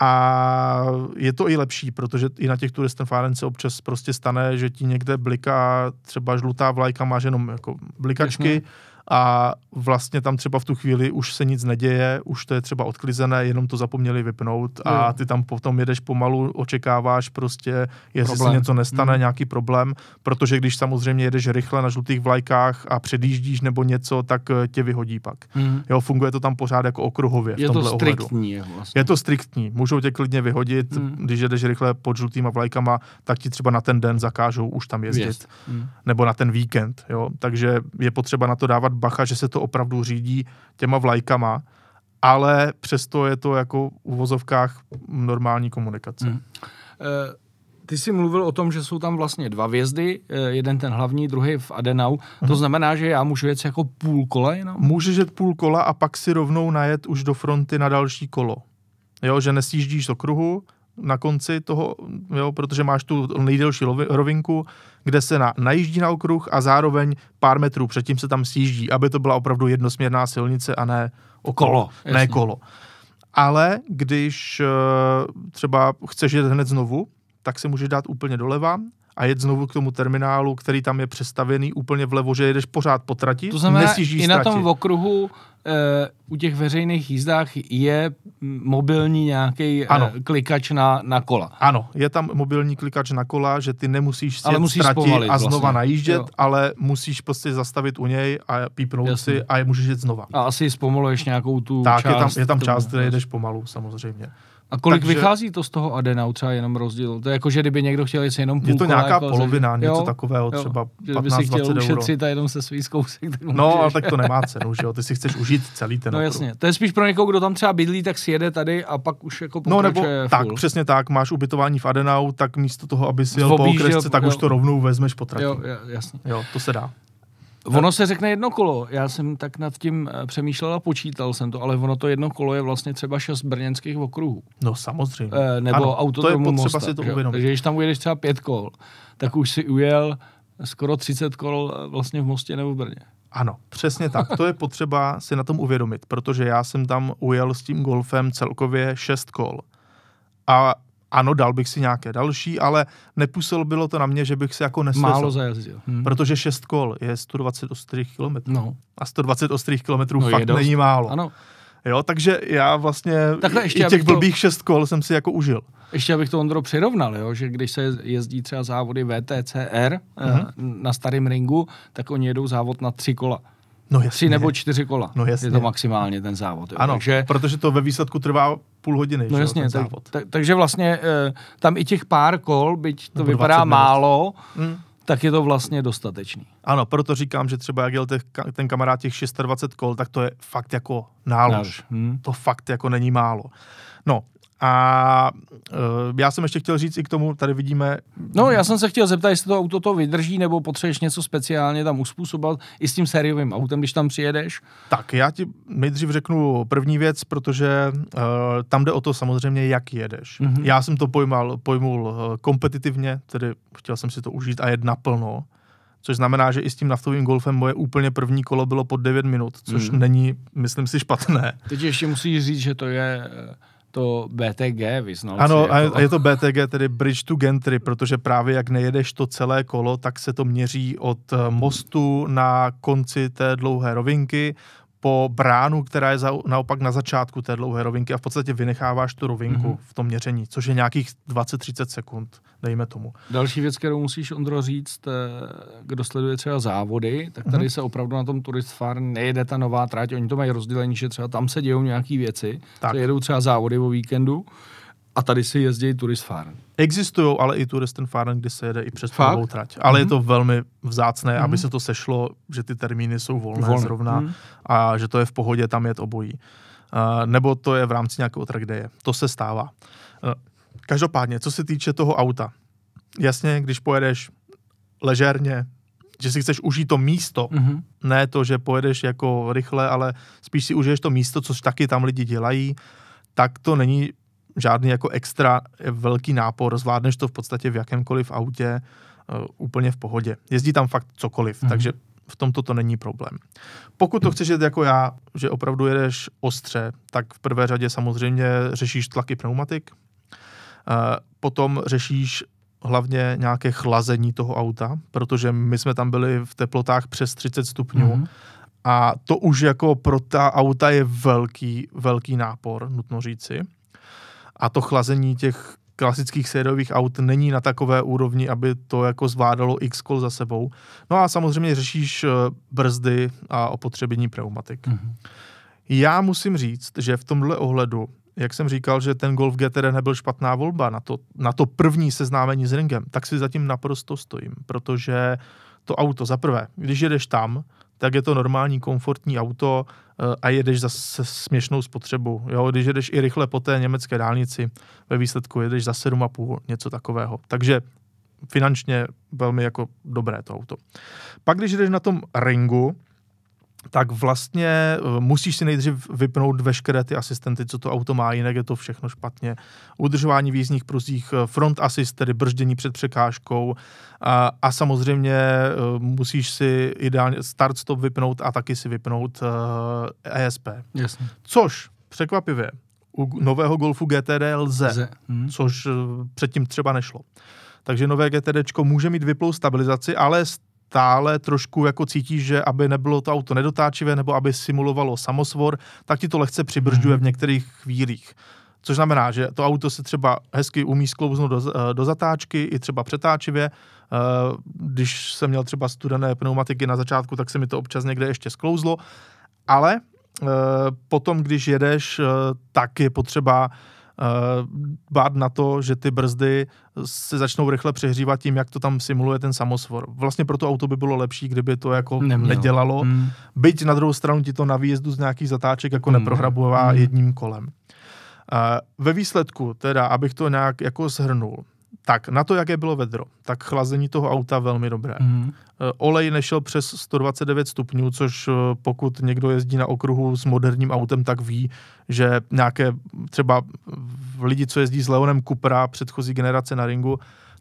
[SPEAKER 1] A je to i lepší, protože i na těch turistenfáren se občas prostě stane, že ti někde bliká třeba žlutá vlajka, máš jenom jako blikačky, Jasně a vlastně tam třeba v tu chvíli už se nic neděje, už to je třeba odklizené, jenom to zapomněli vypnout a ty tam potom jedeš pomalu, očekáváš prostě, jestli problém. se něco nestane, mm. nějaký problém, protože když samozřejmě jedeš rychle na žlutých vlajkách a předjíždíš nebo něco, tak eh, tě vyhodí pak. Mm. Jo, funguje to tam pořád jako okruhově
[SPEAKER 2] je
[SPEAKER 1] v tomhle
[SPEAKER 2] to striktní,
[SPEAKER 1] ohledu. Je, vlastně. je to striktní, můžou tě klidně vyhodit, mm. když jedeš rychle pod žlutýma vlajkama, tak ti třeba na ten den zakážou už tam jezdit. Yes. Mm. Nebo na ten víkend, jo, takže je potřeba na to dávat bacha, že se to opravdu řídí těma vlajkama, ale přesto je to jako v uvozovkách normální komunikace. Hmm.
[SPEAKER 2] E, ty jsi mluvil o tom, že jsou tam vlastně dva vjezdy, eh, jeden ten hlavní, druhý v Adenau. Hmm. To mhm. znamená, že já můžu jet jako půl kola jenom?
[SPEAKER 1] Můžeš jet půl kola a pak si rovnou najet už do fronty na další kolo. Jo, že nesjíždíš z okruhu, na konci toho, jo, protože máš tu nejdelší rovinku, kde se na, najíždí na okruh a zároveň pár metrů předtím se tam sjíždí, aby to byla opravdu jednosměrná silnice a ne okolo, kolo, ne kolo. Ale když uh, třeba chceš jet hned znovu, tak se můžeš dát úplně doleva a jet znovu k tomu terminálu, který tam je přestavený úplně vlevo, že jedeš pořád po trati.
[SPEAKER 2] To znamená, i na tom okruhu e, u těch veřejných jízdách je mobilní nějaký e, klikač na, na kola.
[SPEAKER 1] Ano, je tam mobilní klikač na kola, že ty nemusíš si musíš trati a znova vlastně. najíždět, jo. ale musíš prostě zastavit u něj a pípnout Jasně. si a můžeš jet znova.
[SPEAKER 2] A asi zpomaluješ nějakou tu
[SPEAKER 1] tak,
[SPEAKER 2] část.
[SPEAKER 1] Tak, je tam, je tam část, kde jedeš pomalu, samozřejmě
[SPEAKER 2] A kolik
[SPEAKER 1] Takže-
[SPEAKER 2] vychází to z toho Adenau, třeba jenom rozdíl? To je jako, že kdyby někdo chtěl jít jenom půl
[SPEAKER 1] Je to nějaká
[SPEAKER 2] jako,
[SPEAKER 1] polovina,
[SPEAKER 2] že-
[SPEAKER 1] něco
[SPEAKER 2] jo,
[SPEAKER 1] takového,
[SPEAKER 2] jo.
[SPEAKER 1] třeba
[SPEAKER 2] Že Kdyby si chtěl
[SPEAKER 1] 15-20 euro.
[SPEAKER 2] ušetřit a jenom se svý zkousek, tak
[SPEAKER 1] No,
[SPEAKER 2] můžeš.
[SPEAKER 1] ale tak to nemá cenu, že jo? Ty si chceš užít celý ten
[SPEAKER 2] No
[SPEAKER 1] okruh.
[SPEAKER 2] jasně, to je spíš pro někoho, kdo tam třeba bydlí, tak si jede tady a pak už jako
[SPEAKER 1] No nebo
[SPEAKER 2] pokračuje
[SPEAKER 1] tak,
[SPEAKER 2] full.
[SPEAKER 1] přesně tak, máš ubytování v Adenau, tak místo toho, aby si jel po okresce, tak
[SPEAKER 2] jo.
[SPEAKER 1] už to rovnou vezmeš po trati.
[SPEAKER 2] Jo, ja- jasně.
[SPEAKER 1] jo, to se dá.
[SPEAKER 2] Ono se řekne jedno kolo. Já jsem tak nad tím eh, přemýšlel a počítal jsem to, ale ono to jedno kolo je vlastně třeba šest brněnských okruhů.
[SPEAKER 1] No samozřejmě.
[SPEAKER 2] Eh, nebo
[SPEAKER 1] Ano,
[SPEAKER 2] auto
[SPEAKER 1] to je potřeba si to uvědomit.
[SPEAKER 2] Takže když tam ujedeš třeba pět kol, tak už si ujel skoro 30 kol eh, vlastně v Mostě nebo v Brně.
[SPEAKER 1] Ano, přesně tak. To je potřeba si na tom uvědomit, protože já jsem tam ujel s tím golfem celkově šest kol. A ano, dal bych si nějaké další, ale nepůsobilo to na mě, že bych se jako neslezl.
[SPEAKER 2] Málo zajazdil. Hm.
[SPEAKER 1] Protože šest kol je 120 ostrých kilometrů.
[SPEAKER 2] No,
[SPEAKER 1] A 120 ostrých kilometrů
[SPEAKER 2] No,
[SPEAKER 1] fakt
[SPEAKER 2] dost.
[SPEAKER 1] není málo.
[SPEAKER 2] ano.
[SPEAKER 1] Jo, takže já vlastně
[SPEAKER 2] Takhle ještě,
[SPEAKER 1] i těch
[SPEAKER 2] abych to-
[SPEAKER 1] blbých šest kol jsem si jako užil.
[SPEAKER 2] Ještě abych to Ondro přirovnal, jo, že když se jezdí třeba závody VTCR
[SPEAKER 1] Mhm.
[SPEAKER 2] mm-hmm. na starém ringu, tak oni jedou závod na tři kola.
[SPEAKER 1] No jasně.
[SPEAKER 2] Tři nebo čtyři kola.
[SPEAKER 1] No jasně.
[SPEAKER 2] Je to maximálně ten závod. Jo.
[SPEAKER 1] Ano,
[SPEAKER 2] Takže,
[SPEAKER 1] protože to ve výsledku trvá půl hodiny,
[SPEAKER 2] no
[SPEAKER 1] že
[SPEAKER 2] jasně,
[SPEAKER 1] ten
[SPEAKER 2] tak,
[SPEAKER 1] závod.
[SPEAKER 2] tak, takže vlastně eh, tam i těch pár kol, byť to
[SPEAKER 1] Nebo
[SPEAKER 2] vypadá
[SPEAKER 1] 20 minut.
[SPEAKER 2] málo,
[SPEAKER 1] Mm.
[SPEAKER 2] tak je to vlastně dostatečný.
[SPEAKER 1] Ano, proto říkám, že třeba jak jel těch, ten kamarád těch 620 kol, tak to je fakt jako nálož.
[SPEAKER 2] Nálož, hm.
[SPEAKER 1] To fakt jako není málo. No a uh, já jsem ještě chtěl říct i k tomu, tady vidíme,
[SPEAKER 2] No, já jsem se chtěl zeptat, jestli to auto to vydrží, nebo potřebuješ něco speciálně tam uspůsobovat i s tím sériovým autem, když tam přijedeš.
[SPEAKER 1] tak já ti nejdřív řeknu první věc, protože uh, tam jde o to samozřejmě, jak jedeš.
[SPEAKER 2] Mhm.
[SPEAKER 1] Mm-hmm. Já jsem to pojmal, pojmul uh, kompetitivně, tedy chtěl jsem si to užít a jet naplno, což znamená, že i s tím naftovým golfem moje úplně první kolo bylo pod 9 minut, což mm. není, myslím si, špatné.
[SPEAKER 2] Teď ještě musíš říct, že to je eh, to BTG, vyznal
[SPEAKER 1] Ano,
[SPEAKER 2] si,
[SPEAKER 1] a
[SPEAKER 2] jako,
[SPEAKER 1] a je to BTG, tedy Bridge to Gantry, protože právě jak nejedeš to celé kolo, tak se to měří od eh, mostu na konci té dlouhé rovinky po bránu, která je za, naopak na začátku té dlouhé rovinky a v podstatě vynecháváš tu rovinku
[SPEAKER 2] Mhm.
[SPEAKER 1] mm-hmm. v tom měření, což je nějakých 20-30 sekund, dejme tomu.
[SPEAKER 2] Další věc, kterou musíš, Ondro, říct, eh, kdo sleduje třeba závody, tak tady
[SPEAKER 1] Mhm.
[SPEAKER 2] se opravdu na tom Tourist Farm nejede ta nová tráť. Oni to mají rozdělení, že třeba tam se dějou nějaké věci,
[SPEAKER 1] tak.
[SPEAKER 2] jedou třeba závody o víkendu a tady si jezdí Tourist Farm.
[SPEAKER 1] Existují ale i tu Western Farm, kdy se jede i přes novou trať. Ale mm-hmm. je
[SPEAKER 2] Mhm.
[SPEAKER 1] to velmi vzácné, mm-hmm. aby
[SPEAKER 2] Mhm.
[SPEAKER 1] se to sešlo, že ty termíny jsou volné,
[SPEAKER 2] Volné.
[SPEAKER 1] zrovna
[SPEAKER 2] Mhm.
[SPEAKER 1] a že to je v pohodě tam jet obojí. Uh, nebo to je v rámci nějakého track daye. To se stává. Uh, každopádně, co se týče toho auta. Jasně, když pojedeš ležérně, že si chceš užít to místo,
[SPEAKER 2] Mhm.
[SPEAKER 1] ne to, že pojedeš jako rychle, ale spíš si užiješ to místo, což taky tam lidi dělají, tak to není žádný jako extra velký nápor, zvládneš to v podstatě v jakémkoliv autě uh, úplně v pohodě. Jezdí tam fakt cokoliv,
[SPEAKER 2] Mhm.
[SPEAKER 1] mm-hmm. takže v tomto to není problém. Pokud to chceš jet jako já, že opravdu jedeš ostře, tak v prvé řadě samozřejmě řešíš tlaky pneumatik, uh, potom řešíš hlavně nějaké chlazení toho auta, protože my jsme tam byli v teplotách přes 30 stupňů
[SPEAKER 2] Mhm.
[SPEAKER 1] a to už jako pro ta auta je velký, velký nápor, nutno říci. A to chlazení těch klasických sériových aut není na takové úrovni, aby to jako zvládalo x kol za sebou. No a samozřejmě řešíš eh, brzdy a opotřebení pneumatik.
[SPEAKER 2] Mhm.
[SPEAKER 1] Já musím říct, že v tomhle ohledu, jak jsem říkal, že ten Golf GTR nebyl špatná volba na to, na to první seznámení s ringem, tak si zatím naprosto stojím, protože to auto za prvé, když jedeš tam, tak je to normální komfortní auto a jedeš za se směšnou spotřebu. Jo? Když jedeš i rychle po té německé dálnici, ve výsledku jedeš za 7,5, něco takového. Takže finančně velmi jako dobré to auto. Pak, když jdeš na tom ringu, tak vlastně eh, musíš si nejdřív vypnout veškeré ty asistenty, co to auto má, jinak je to všechno špatně. Udržování v jízdních pruzích, eh, front assist, tedy brždění před překážkou a, a samozřejmě eh, musíš si ideálně start stop vypnout a taky si vypnout uh, ESP.
[SPEAKER 2] Jasně.
[SPEAKER 1] Což překvapivě u nového Golfu GTD lze,
[SPEAKER 2] Ze- mhm.
[SPEAKER 1] což předtím třeba nešlo. Takže nové GTD může mít vyplou stabilizaci, ale stále trošku jako cítíš, že aby nebylo to auto nedotáčivé nebo aby simulovalo samosvor, tak ti to lehce přibržďuje v některých chvílích. Což znamená, že to auto se třeba hezky umí sklouznout do, eh, do zatáčky, i třeba přetáčivě. Eh, Když jsem měl třeba studené pneumatiky na začátku, tak se mi to občas někde ještě sklouzlo. Ale eh, potom, když jedeš, tak je potřeba bát na to, že ty brzdy se začnou rychle přehřívat tím, jak to tam simuluje ten samosvor. Vlastně pro to auto by bylo lepší, kdyby to jako Neměl. nedělalo. Hmm. Byť na druhou stranu ti to na výjezdu z nějakých zatáček jako hmm. neprohrabová hmm. jedním kolem. Ve výsledku, teda, abych to nějak jako shrnul, tak na to, jaké bylo vedro, tak chlazení toho auta velmi dobré. Mm. Olej nešel přes 129 stupňů, což eh, pokud někdo jezdí na okruhu s moderním autem, tak ví, že nějaké třeba lidi, co jezdí s Leonem Cupra předchozí generace na ringu,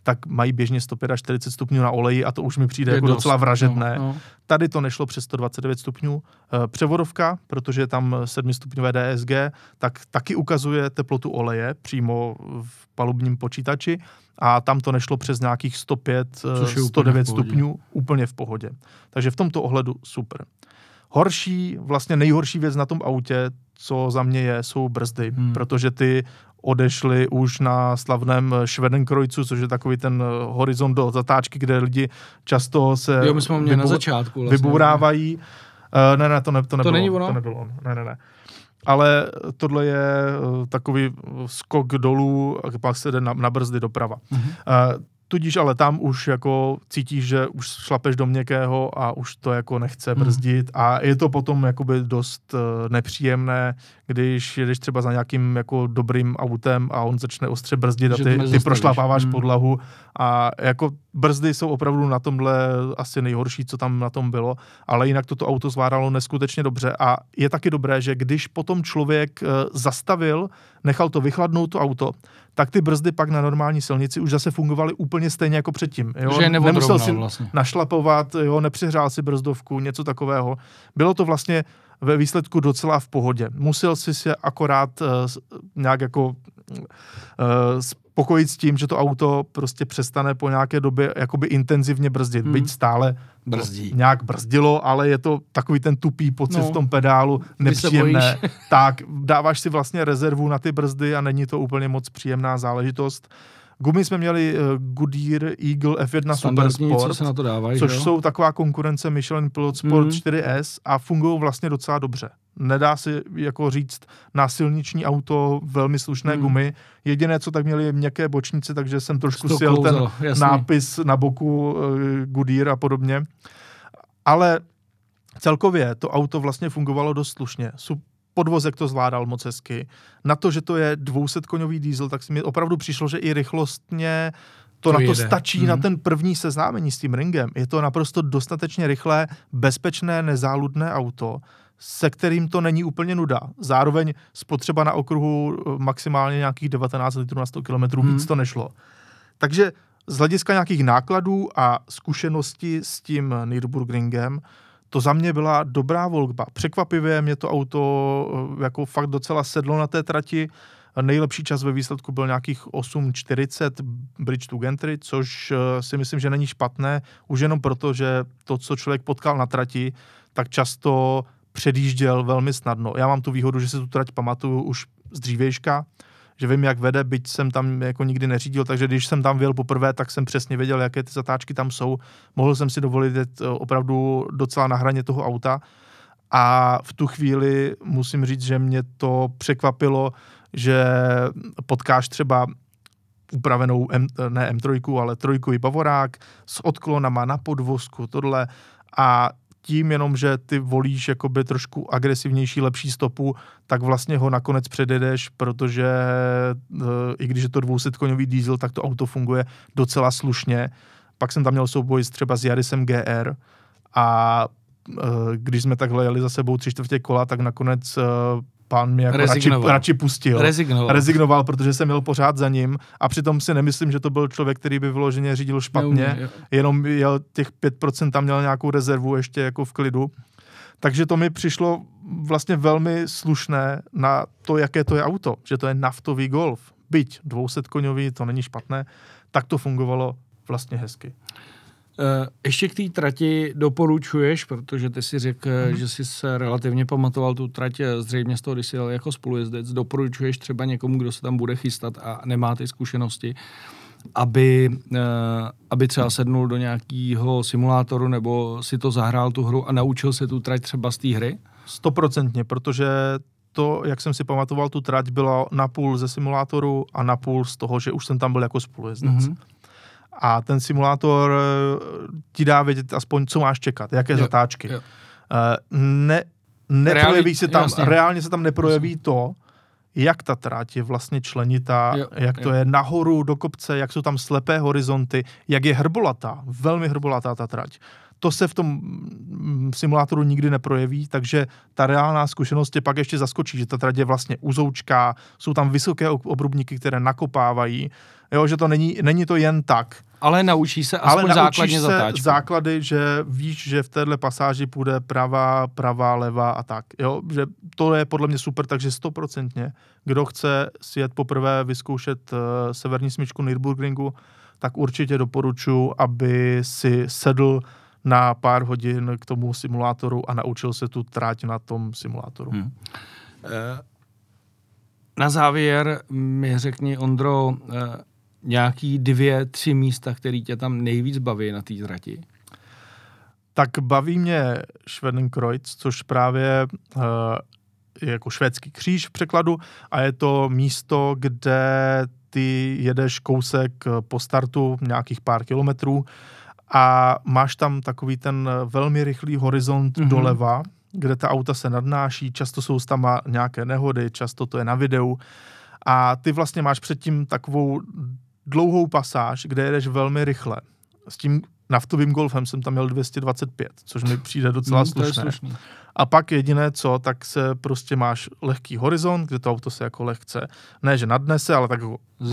[SPEAKER 1] tak mají běžně 145 stupňů na oleji a to už mi přijde je jako dost, docela vražedné. No, no. Tady to nešlo přes 129 stupňů. Eh, převodovka, protože je tam 7 stupňové DSG, tak taky ukazuje teplotu oleje přímo v palubním počítači a tam to nešlo přes nějakých 105, 109 eh, stupňů, úplně v pohodě. Takže v tomto ohledu super. Horší, vlastně nejhorší věc na tom autě, co za mě je, jsou brzdy, hmm. protože ty odešli už na slavném Švedenkrojcu, což je takový ten eh, horizont do zatáčky, kde lidi často se
[SPEAKER 2] jo, my jsme vybu- na začátku vlastně,
[SPEAKER 1] vybourávají. Uh, ne, ne, to, ne, to nebylo. To není ono? To nebylo on. Ne, ne, ne. Ale tohle je uh, takový skok dolů, a pak se jde na, na brzdy doprava. Mm-hmm. Uh, Tudíž ale tam už jako cítíš, že už šlapeš do měkkého a už to jako nechce hmm. brzdit a je to potom jakoby dost nepříjemné, když jedeš třeba za nějakým jako dobrým autem a on začne ostře brzdit že a ty, ty prošlapáváš hmm. podlahu a jako brzdy jsou opravdu na tomhle asi nejhorší, co tam na tom bylo, ale jinak toto auto zvládalo neskutečně dobře a je taky dobré, že když potom člověk uh, zastavil, nechal to vychladnout to auto, tak ty brzdy pak na normální silnici už zase fungovaly úplně stejně jako předtím. Jo?
[SPEAKER 2] Že
[SPEAKER 1] Nemusel si
[SPEAKER 2] vlastně.
[SPEAKER 1] našlapovat, jo, nepřihrál si brzdovku, něco takového. Bylo to vlastně ve výsledku docela v pohodě. Musel si se akorát uh, nějak jako uh, spokojit s tím, že to auto prostě přestane po nějaké době jakoby intenzivně brzdit. Hmm. Byť stále
[SPEAKER 2] Brzdí.
[SPEAKER 1] nějak brzdilo, ale je to takový ten tupý pocit no, v tom pedálu, nepříjemné. Tak dáváš si vlastně rezervu na ty brzdy a není to úplně moc příjemná záležitost. Gumy jsme měli uh, Goodyear Eagle F1 Super Sport,
[SPEAKER 2] se na to dávají,
[SPEAKER 1] což
[SPEAKER 2] jo?
[SPEAKER 1] jsou taková konkurence Michelin Pilot Sport mm. 4S a fungují vlastně docela dobře. Nedá se jako říct na silniční auto velmi slušné mm. gumy. Jediné, co tak měli měkké bočnice, takže jsem trošku sjel ten jasný. nápis na boku uh, Goodyear a podobně. Ale celkově to auto vlastně fungovalo dost slušně podvozek to zvládal moc hezky. Na to, že to je 200-koňový diesel, tak si mi opravdu přišlo, že i rychlostně to, to na to jede. stačí mm. na mhm. ten první seznámení s tím ringem. Je to naprosto dostatečně rychlé, bezpečné, nezáludné auto, se kterým to není úplně nuda. Zároveň spotřeba na okruhu eh, maximálně nějakých 19 litrů na 100 km, mm. víc to nešlo. Takže z hlediska nějakých nákladů a zkušenosti s tím Nürburgringem to za mě byla dobrá volba. Překvapivě mě to auto eh, jako fakt docela sedlo na té trati. Nejlepší čas ve výsledku byl nějakých 8.40 Bridge to Gentry, což eh, si myslím, že není špatné, už jenom proto, že to, co člověk potkal na trati, tak často předjížděl velmi snadno. Já mám tu výhodu, že si tu trať pamatuju už z dřívějška, že vím, jak vede, byť jsem tam jako nikdy neřídil, takže když jsem tam vyjel poprvé, tak jsem přesně věděl, jaké ty zatáčky tam jsou. Mohl jsem si dovolit jet eh, opravdu docela na hraně toho auta. A v tu chvíli musím říct, že mě to překvapilo, že potkáš třeba upravenou M, ne M3, ale trojkový pavorák s odklonama na podvozku, tohle a tím jenom, že ty volíš jakoby trošku agresivnější, lepší stopu, tak vlastně ho nakonec předjedeš, protože e, i když je to 200 koňový diesel, tak to auto funguje docela slušně. Pak jsem tam měl souboj třeba s Yarisem GR a e, když jsme takhle jeli za sebou tři čtvrtě kola, tak nakonec e, pán mě jako radši, radši pustil.
[SPEAKER 2] Rezignoval.
[SPEAKER 1] Rezignoval, protože jsem měl pořád za ním a přitom si nemyslím, že to byl člověk, který by vyloženě řídil špatně, Neumí, jenom jel těch 5% tam měl nějakou rezervu ještě jako v klidu. Takže to mi přišlo vlastně velmi slušné na to, jaké to je auto, že to je naftový Golf. Byť 200 koňový, to není špatné, tak to fungovalo vlastně hezky.
[SPEAKER 2] Eh, ještě k té trati doporučuješ, protože ty si řekl, mm-hmm. že jsi se relativně pamatoval tu trať eh, zřejmě z toho, když jsi jel jako spolujezdec. Doporučuješ třeba někomu, kdo se tam bude chystat a nemá ty zkušenosti, aby, aby třeba sednul do nějakého simulátoru nebo si to zahrál tu hru a naučil se tu trať třeba z té hry?
[SPEAKER 1] Stoprocentně, protože to, jak jsem si pamatoval, tu trať bylo napůl ze simulátoru a napůl z toho, že už jsem tam byl jako spolujezdec. Mm-hmm. A ten simulátor eh, ti dá vědět aspoň, co máš čekat, jaké jo, zatáčky. Jo. Uh, ne, neprojeví Reálně, se tam, jasně. reálně se tam neprojeví jasně. to, jak ta tráť je vlastně členitá, jo, jak to jo. je nahoru do kopce, jak jsou tam slepé horizonty, jak je hrbolatá, velmi hrbolatá ta trať. To se v tom mm, simulátoru nikdy neprojeví, takže ta reálná zkušenost je pak ještě zaskočí, že ta trať je vlastně uzoučká, jsou tam vysoké obrubníky, které nakopávají, jo, že to není, není to jen tak.
[SPEAKER 2] Ale naučí se aspoň Ale základně
[SPEAKER 1] se
[SPEAKER 2] zatáčku.
[SPEAKER 1] základy, že víš, že v téhle pasáži půjde pravá, pravá, levá a tak. Jo? Že to je podle mě super, takže stoprocentně. Kdo chce si jet poprvé vyzkoušet uh, severní smyčku Nürburgringu, tak určitě doporučuji, aby si sedl na pár hodin k tomu simulátoru a naučil se tu tráť na tom simulátoru. Hmm.
[SPEAKER 2] Eh, na závěr mi řekni, Ondro, eh, nějaký dvě, tři místa, které tě tam nejvíc baví na té trati?
[SPEAKER 1] Tak baví mě Schwedenkreuz, což právě uh, je jako švédský kříž v překladu a je to místo, kde ty jedeš kousek po startu, nějakých pár kilometrů a máš tam takový ten velmi rychlý horizont mm-hmm. doleva, kde ta auta se nadnáší, často jsou tam nějaké nehody, často to je na videu a ty vlastně máš předtím takovou dlouhou pasáž, kde jedeš velmi rychle. S tím naftovým golfem jsem tam měl 225, což mi přijde docela mm, slušné. A pak jediné co, tak se prostě máš lehký horizont, kde to auto se jako lehce, ne že nadnese, ale tak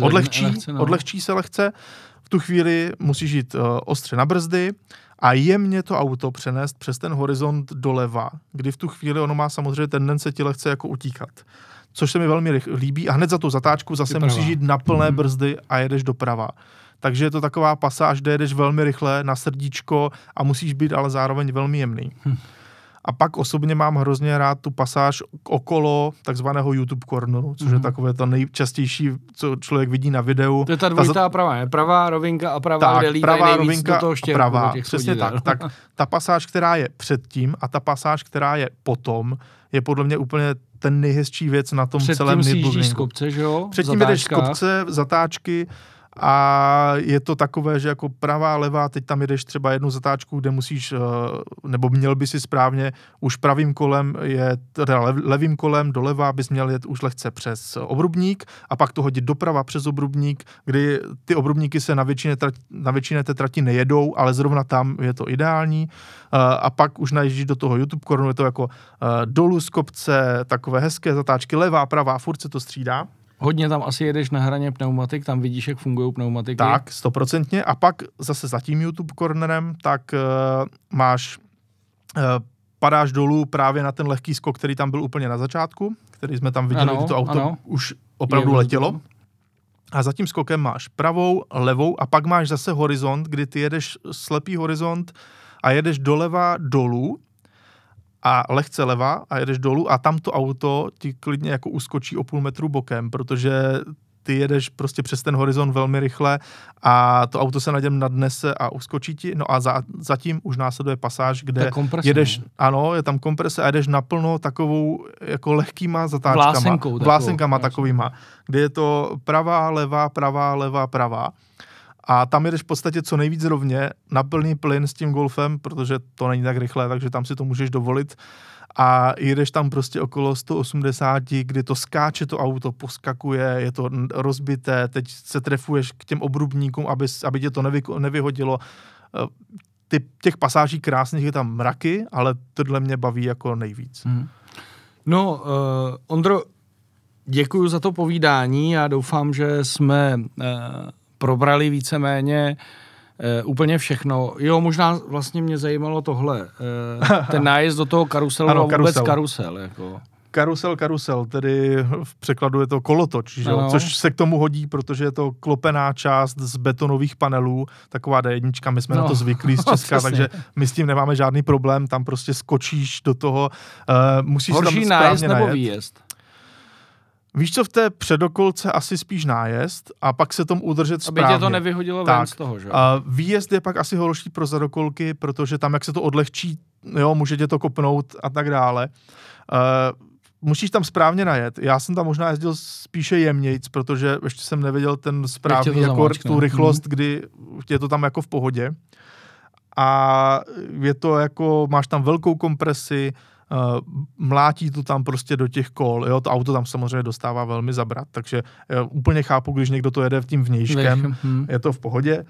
[SPEAKER 1] odlehčí, lehce, no. odlehčí se lehce. V tu chvíli musíš jít uh, ostře na brzdy a jemně to auto přenést přes ten horizont doleva, kdy v tu chvíli ono má samozřejmě tendence ti lehce jako utíkat což se mi velmi líbí. A hned za tu zatáčku zase Vyprava. musíš jít na plné mm. brzdy a jedeš doprava. Takže je to taková pasáž, kde jedeš velmi rychle na srdíčko a musíš být ale zároveň velmi jemný. Hm. A pak osobně mám hrozně rád tu pasáž okolo takzvaného YouTube corneru, což mm. je mhm. takové to nejčastější, co člověk vidí na videu.
[SPEAKER 2] To je ta dvojitá ta, pravá, je pravá rovinka a pravá,
[SPEAKER 1] tak, kde pravá rovinka do toho štěrku, pravá, přesně tak. tak. Ta pasáž, která je předtím a ta pasáž, která je potom, je podle mě úplně ten nejhezčí věc na tom
[SPEAKER 2] Před
[SPEAKER 1] celém
[SPEAKER 2] Předtím z kopce, že jo?
[SPEAKER 1] Předtím jdeš z kopce, zatáčky a je to takové, že jako pravá, levá, teď tam jedeš třeba jednu zatáčku, kde musíš, eh, nebo měl by si správně, už pravým kolem je, teda levým kolem doleva bys měl jet už lehce přes obrubník a pak to hodit doprava přes obrubník, kdy ty obrubníky se na většině, trati, na většině té trati nejedou, ale zrovna tam je to ideální eh, a pak už najíždíš do toho YouTube korunu, je to jako eh, dolů z kopce, takové hezké zatáčky, levá, pravá, furt se to střídá.
[SPEAKER 2] Hodně tam asi jedeš na hraně pneumatik, tam vidíš, jak fungují pneumatiky.
[SPEAKER 1] Tak, stoprocentně. A pak zase za tím YouTube cornerem, tak uh, máš, uh, padáš dolů právě na ten lehký skok, který tam byl úplně na začátku, který jsme tam viděli, ano, kdy to auto ano. už opravdu Je, letělo. A za tím skokem máš pravou, levou a pak máš zase horizont, kdy ty jedeš slepý horizont a jedeš doleva dolů a lehce leva a jedeš dolů a tam to auto ti klidně jako uskočí o půl metru bokem, protože ty jedeš prostě přes ten horizont velmi rychle a to auto se na něm nadnese a uskočí ti. No a za, zatím už následuje pasáž, kde jedeš, ano, je tam komprese a jedeš naplno takovou jako lehkýma zatáčkama.
[SPEAKER 2] Vlásenkou.
[SPEAKER 1] Vlásenkama takovýma, kde je to pravá, levá, pravá, levá, pravá a tam jedeš v podstatě co nejvíc rovně na plný plyn s tím golfem, protože to není tak rychlé, takže tam si to můžeš dovolit a jedeš tam prostě okolo 180, kdy to skáče to auto, poskakuje, je to rozbité, teď se trefuješ k těm obrubníkům, aby, aby tě to nevy, nevyhodilo. Eh, ty, těch pasáží krásných je tam mraky, ale tohle mě baví jako nejvíc. Hmm.
[SPEAKER 2] No, uh, Ondro, děkuji za to povídání. Já doufám, že jsme uh, probrali víceméně Uh, úplně všechno. Jo, možná vlastně mě zajímalo tohle. Uh, ten nájezd do toho karuselu ano, a vůbec karusel. karusel jako.
[SPEAKER 1] Karusel, karusel, tedy v překladu je to kolotoč, že což se k tomu hodí, protože je to klopená část z betonových panelů, taková D1, my jsme no, na to zvyklí z Česka, takže my s tím nemáme žádný problém, tam prostě skočíš do toho, uh, musíš
[SPEAKER 2] Horší
[SPEAKER 1] tam
[SPEAKER 2] nájezd nebo výjezd?
[SPEAKER 1] Víš co, v té předokolce asi spíš nájezd a pak se tomu udržet
[SPEAKER 2] správně. Aby tě to nevyhodilo tak. ven z toho, že?
[SPEAKER 1] A výjezd je pak asi horší pro zadokolky, protože tam, jak se to odlehčí, jo, může tě to kopnout a tak dále. Uh, musíš tam správně najet. Já jsem tam možná jezdil spíše jemnějc, protože ještě jsem nevěděl ten správný, jako tu rychlost, mm. kdy je to tam jako v pohodě. A je to jako, máš tam velkou kompresi, mlátí to tam prostě do těch kol, jo, to auto tam samozřejmě dostává velmi zabrat, takže uh, úplně chápu, když někdo to jede v tím vnějškem, hmm. je to v pohodě,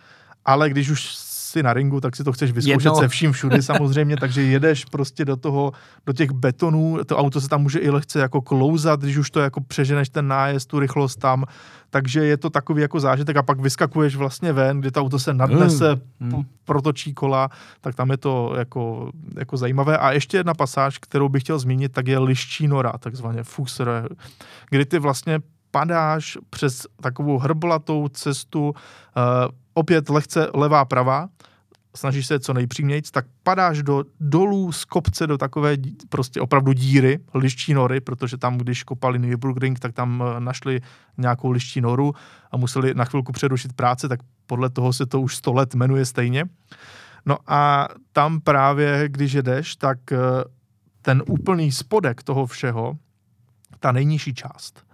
[SPEAKER 1] ale když už si na ringu, tak si to chceš vyzkoušet Jedno. se vším všudy samozřejmě, takže jedeš prostě do toho, do těch betonů, to auto se tam může i lehce jako klouzat, když už to jako přeženeš ten nájezd, tu rychlost tam, takže je to takový jako zážitek a pak vyskakuješ vlastně ven, kdy to auto se nadnese, mm. protočí kola, tak tam je to jako, jako zajímavé. A ještě jedna pasáž, kterou bych chtěl zmínit, tak je liščí nora, takzvaně Fusser, kdy ty vlastně padáš přes takovou hrblatou cestu, uh, opět lehce levá prava, snažíš se co nejpřímějc, tak padáš do dolů z kopce do takové prostě opravdu díry, liští nory, protože tam, když kopali Nürburgring, tak tam eh, našli nějakou liští noru a museli na chvilku přerušit práce, tak podle toho se to už sto let jmenuje stejně. No a tam právě, když jedeš, tak eh, ten úplný spodek toho všeho, ta nejnižší část,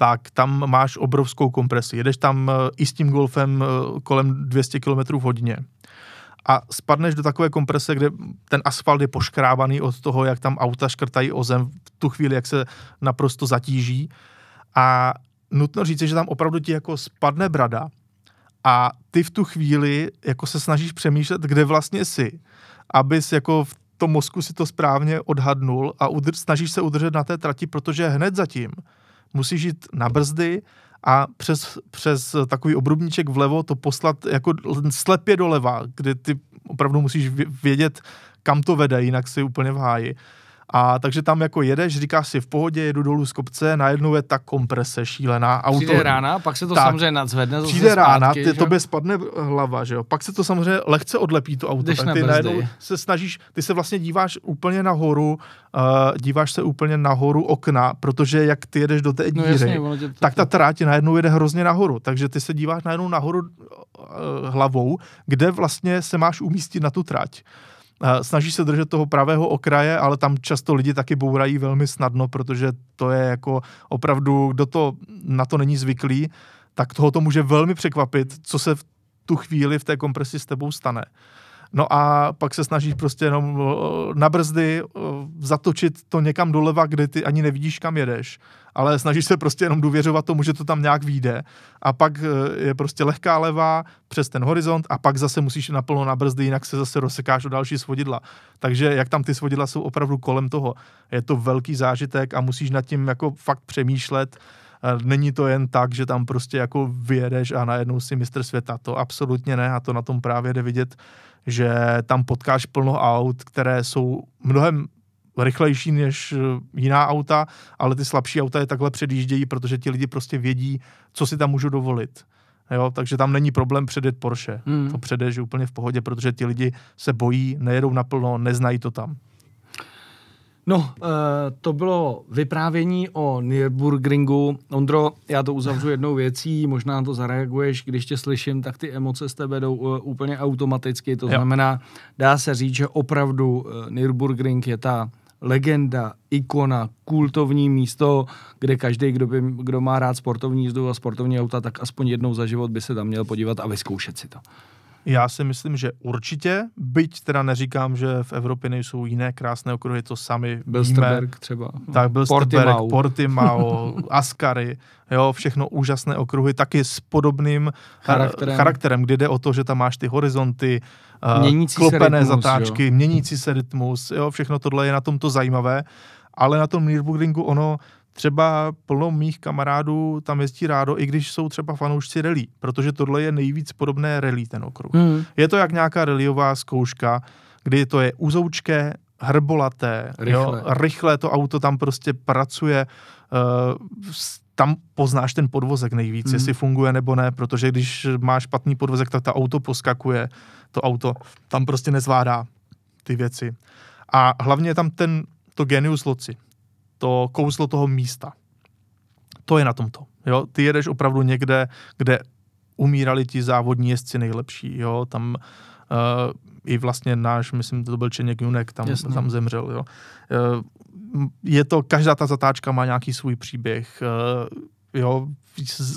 [SPEAKER 1] tak tam máš obrovskou kompresi. Jedeš tam eh, i s tím golfem kolem 200 km v hodině a spadneš do takové komprese, kde ten asfalt je poškrábaný od toho, jak tam auta škrtají o zem v tu chvíli, jak se naprosto zatíží. A nutno říct, že tam opravdu ti jako spadne brada a ty v tu chvíli jako se snažíš přemýšlet, kde vlastně jsi, abys jako v tom mozku si to správně odhadnul a udrž, snažíš se udržet na té trati, protože hned zatím musíš jít na brzdy a přes, přes takový obrubníček vlevo to poslat jako slepě doleva, kde ty opravdu musíš vědět, kam to vede, jinak si úplně v háji. A takže tam jako jedeš, říkáš si v pohodě, jedu dolů z kopce, najednou je ta komprese šílená.
[SPEAKER 2] Auto, přijde rána, pak se to tak, samozřejmě nadzvedne.
[SPEAKER 1] Přijde rána, ty, tobě spadne hlava, že jo. Pak se to samozřejmě lehce odlepí to auto.
[SPEAKER 2] Jdeš
[SPEAKER 1] tak ty najednou se snažíš, ty se vlastně díváš úplně nahoru, uh, díváš se úplně nahoru okna, protože jak ty jedeš do té no díry, no jasně, tak ta tráť najednou jede hrozně nahoru. Takže ty se díváš najednou nahoru uh, hlavou, kde vlastně se máš umístit na tu trať snaží se držet toho pravého okraje, ale tam často lidi taky bourají velmi snadno, protože to je jako opravdu, kdo to na to není zvyklý, tak toho to může velmi překvapit, co se v tu chvíli v té kompresi s tebou stane. No a pak se snažíš prostě jenom na brzdy zatočit to někam doleva, kde ty ani nevidíš, kam jedeš. Ale snažíš se prostě jenom důvěřovat tomu, že to tam nějak vyjde. A pak eh, je prostě lehká levá přes ten horizont a pak zase musíš naplno na brzdy, jinak se zase rozsekáš o další svodidla. Takže jak tam ty svodidla jsou opravdu kolem toho. Je to velký zážitek a musíš nad tím jako fakt přemýšlet. Není to jen tak, že tam prostě jako vyjedeš a najednou si mistr světa. To absolutně ne a to na tom právě jde vidět, že tam potkáš plno aut, které jsou mnohem rychlejší než eh, jiná auta, ale ty slabší auta je takhle předjíždějí, protože ti lidi prostě vědí, co si tam můžou dovolit. Jo, takže tam není problém předjet Porsche. Hmm. To předeš úplně v pohodě, protože ti lidi se bojí, nejedou naplno, neznají to tam.
[SPEAKER 2] No, eh, to bylo vyprávění o Nürburgringu. Ondro, já to uzavřu jednou věcí, možná to zareaguješ, když tě slyším, tak ty emoce z tebe jdou eh, úplně automaticky. To jo. znamená, dá se říct, že opravdu eh, Nürburgring je ta legenda, ikona, kultovní místo, kde každý, kdo, by, kdo má rád sportovní jízdu a sportovní auta, tak aspoň jednou za život by se tam měl podívat a vyzkoušet si to.
[SPEAKER 1] Já si myslím, že určitě, byť teda neříkám, že v Evropě nejsou jiné krásné okruhy, to sami
[SPEAKER 2] Bilsterberg víme. třeba.
[SPEAKER 1] Tak Bilsterberg, Portimao, Portimao Ascari, jo, všechno úžasné okruhy, taky s podobným eh, charakterem, charakterem kdy jde o to, že tam máš ty horizonty,
[SPEAKER 2] eh, měnící
[SPEAKER 1] klopené
[SPEAKER 2] rytmus,
[SPEAKER 1] zatáčky, jo. měnící se rytmus, jo, všechno tohle je na tomto zajímavé, ale na tom Nürburgringu ono třeba plno mých kamarádů tam jezdí rádo, i když jsou třeba fanoušci relí, protože tohle je nejvíc podobné relí ten okruh. Hmm. Je to jak nějaká reliová zkouška, kdy to je uzoučké, hrbolaté, rychle. Jo, rychle to auto tam prostě pracuje, uh, tam poznáš ten podvozek nejvíc, hmm. jestli funguje nebo ne, protože když máš špatný podvozek, tak ta auto poskakuje, to auto tam prostě nezvládá ty věci. A hlavně je tam ten, to genius loci to kouzlo toho místa. To je na tomto. Jo? Ty jedeš opravdu někde, kde umírali ti závodní jezdci nejlepší. Jo? Tam uh, i vlastně náš, myslím, to byl Čeněk Junek, tam, tam zemřel. Jo? Uh, je to, každá ta zatáčka má nějaký svůj příběh. Uh, jo,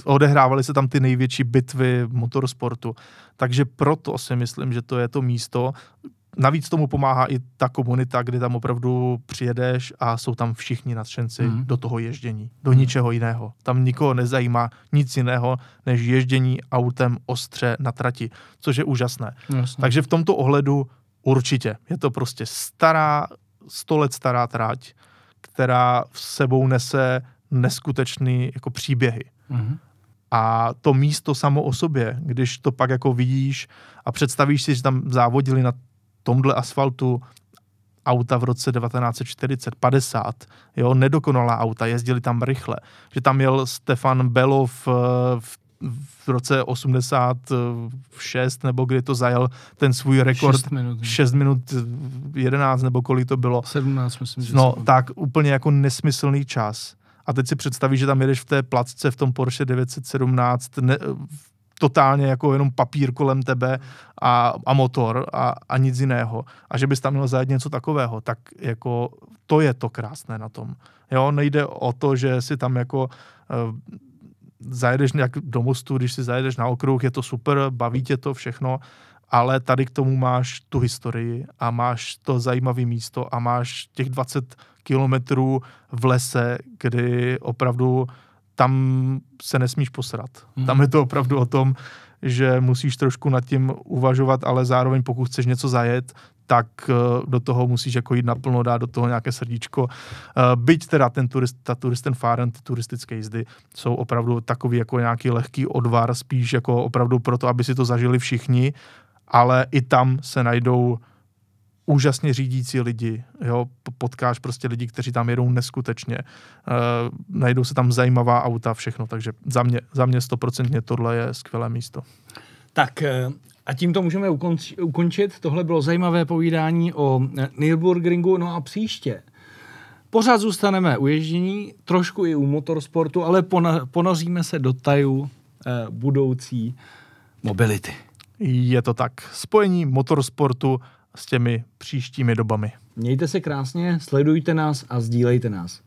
[SPEAKER 1] odehrávaly se tam ty největší bitvy motorsportu. Takže proto si myslím, že to je to místo, Navíc tomu pomáhá i ta komunita, kdy tam opravdu přijedeš a jsou tam všichni nadšenci mm. do toho ježdění, do mm. ničeho jiného. Tam nikoho nezajímá nic jiného, než ježdění autem ostře na trati, což je úžasné. Jasně. Takže v tomto ohledu určitě. Je to prostě stará, sto let stará trať, která v sebou nese neskutečný jako příběhy. Mm. A to místo samo o sobě, když to pak jako vidíš a představíš si, že tam závodili na tomhle asfaltu auta v roce 1940, 50, jo, nedokonalá auta, jezdili tam rychle. Že tam jel Stefan Belov v, v roce 86, nebo kdy to zajel ten svůj rekord.
[SPEAKER 2] 6 minut.
[SPEAKER 1] 6 minut 11, nebo kolik to bylo.
[SPEAKER 2] 17, myslím. Že
[SPEAKER 1] no, tak úplně jako nesmyslný čas. A teď si představíš, že tam jedeš v té placce v tom Porsche 917, ne, totálně jako jenom papír kolem tebe a, a motor a, a nic jiného. A že bys tam měl zajet něco takového, tak jako to je to krásné na tom. Jo, nejde o to, že si tam jako uh, zajedeš nějak do mostu, když si zajedeš na okruh, je to super, baví tě to všechno, ale tady k tomu máš tu historii a máš to zajímavé místo a máš těch 20 kilometrů v lese, kdy opravdu tam se nesmíš posrat. Hmm. Tam je to opravdu o tom, že musíš trošku nad tím uvažovat, ale zároveň pokud chceš něco zajet, tak uh, do toho musíš jako jít naplno, dát do toho nějaké srdíčko. Uh, byť teda ten turist, ta turisten fáren, ty turistické jízdy jsou opravdu takový jako nějaký lehký odvar, spíš jako opravdu proto, aby si to zažili všichni, ale i tam se najdou úžasně řídící lidi, jo, potkáš prostě lidi, kteří tam jedou neskutečně, uh, najdou se tam zajímavá auta, všechno, takže za mě, za mě stoprocentně tohle je skvělé místo.
[SPEAKER 2] Tak eh, a tímto můžeme ukončit. Tohle bylo zajímavé povídání o eh, Nürburgringu, no a příště pořád zůstaneme u ježdění, trošku i u motorsportu, ale ponoříme se do tajů eh, budoucí mobility.
[SPEAKER 1] Je to tak. Spojení motorsportu s těmi příštími dobami.
[SPEAKER 2] Mějte se krásně, sledujte nás a sdílejte nás.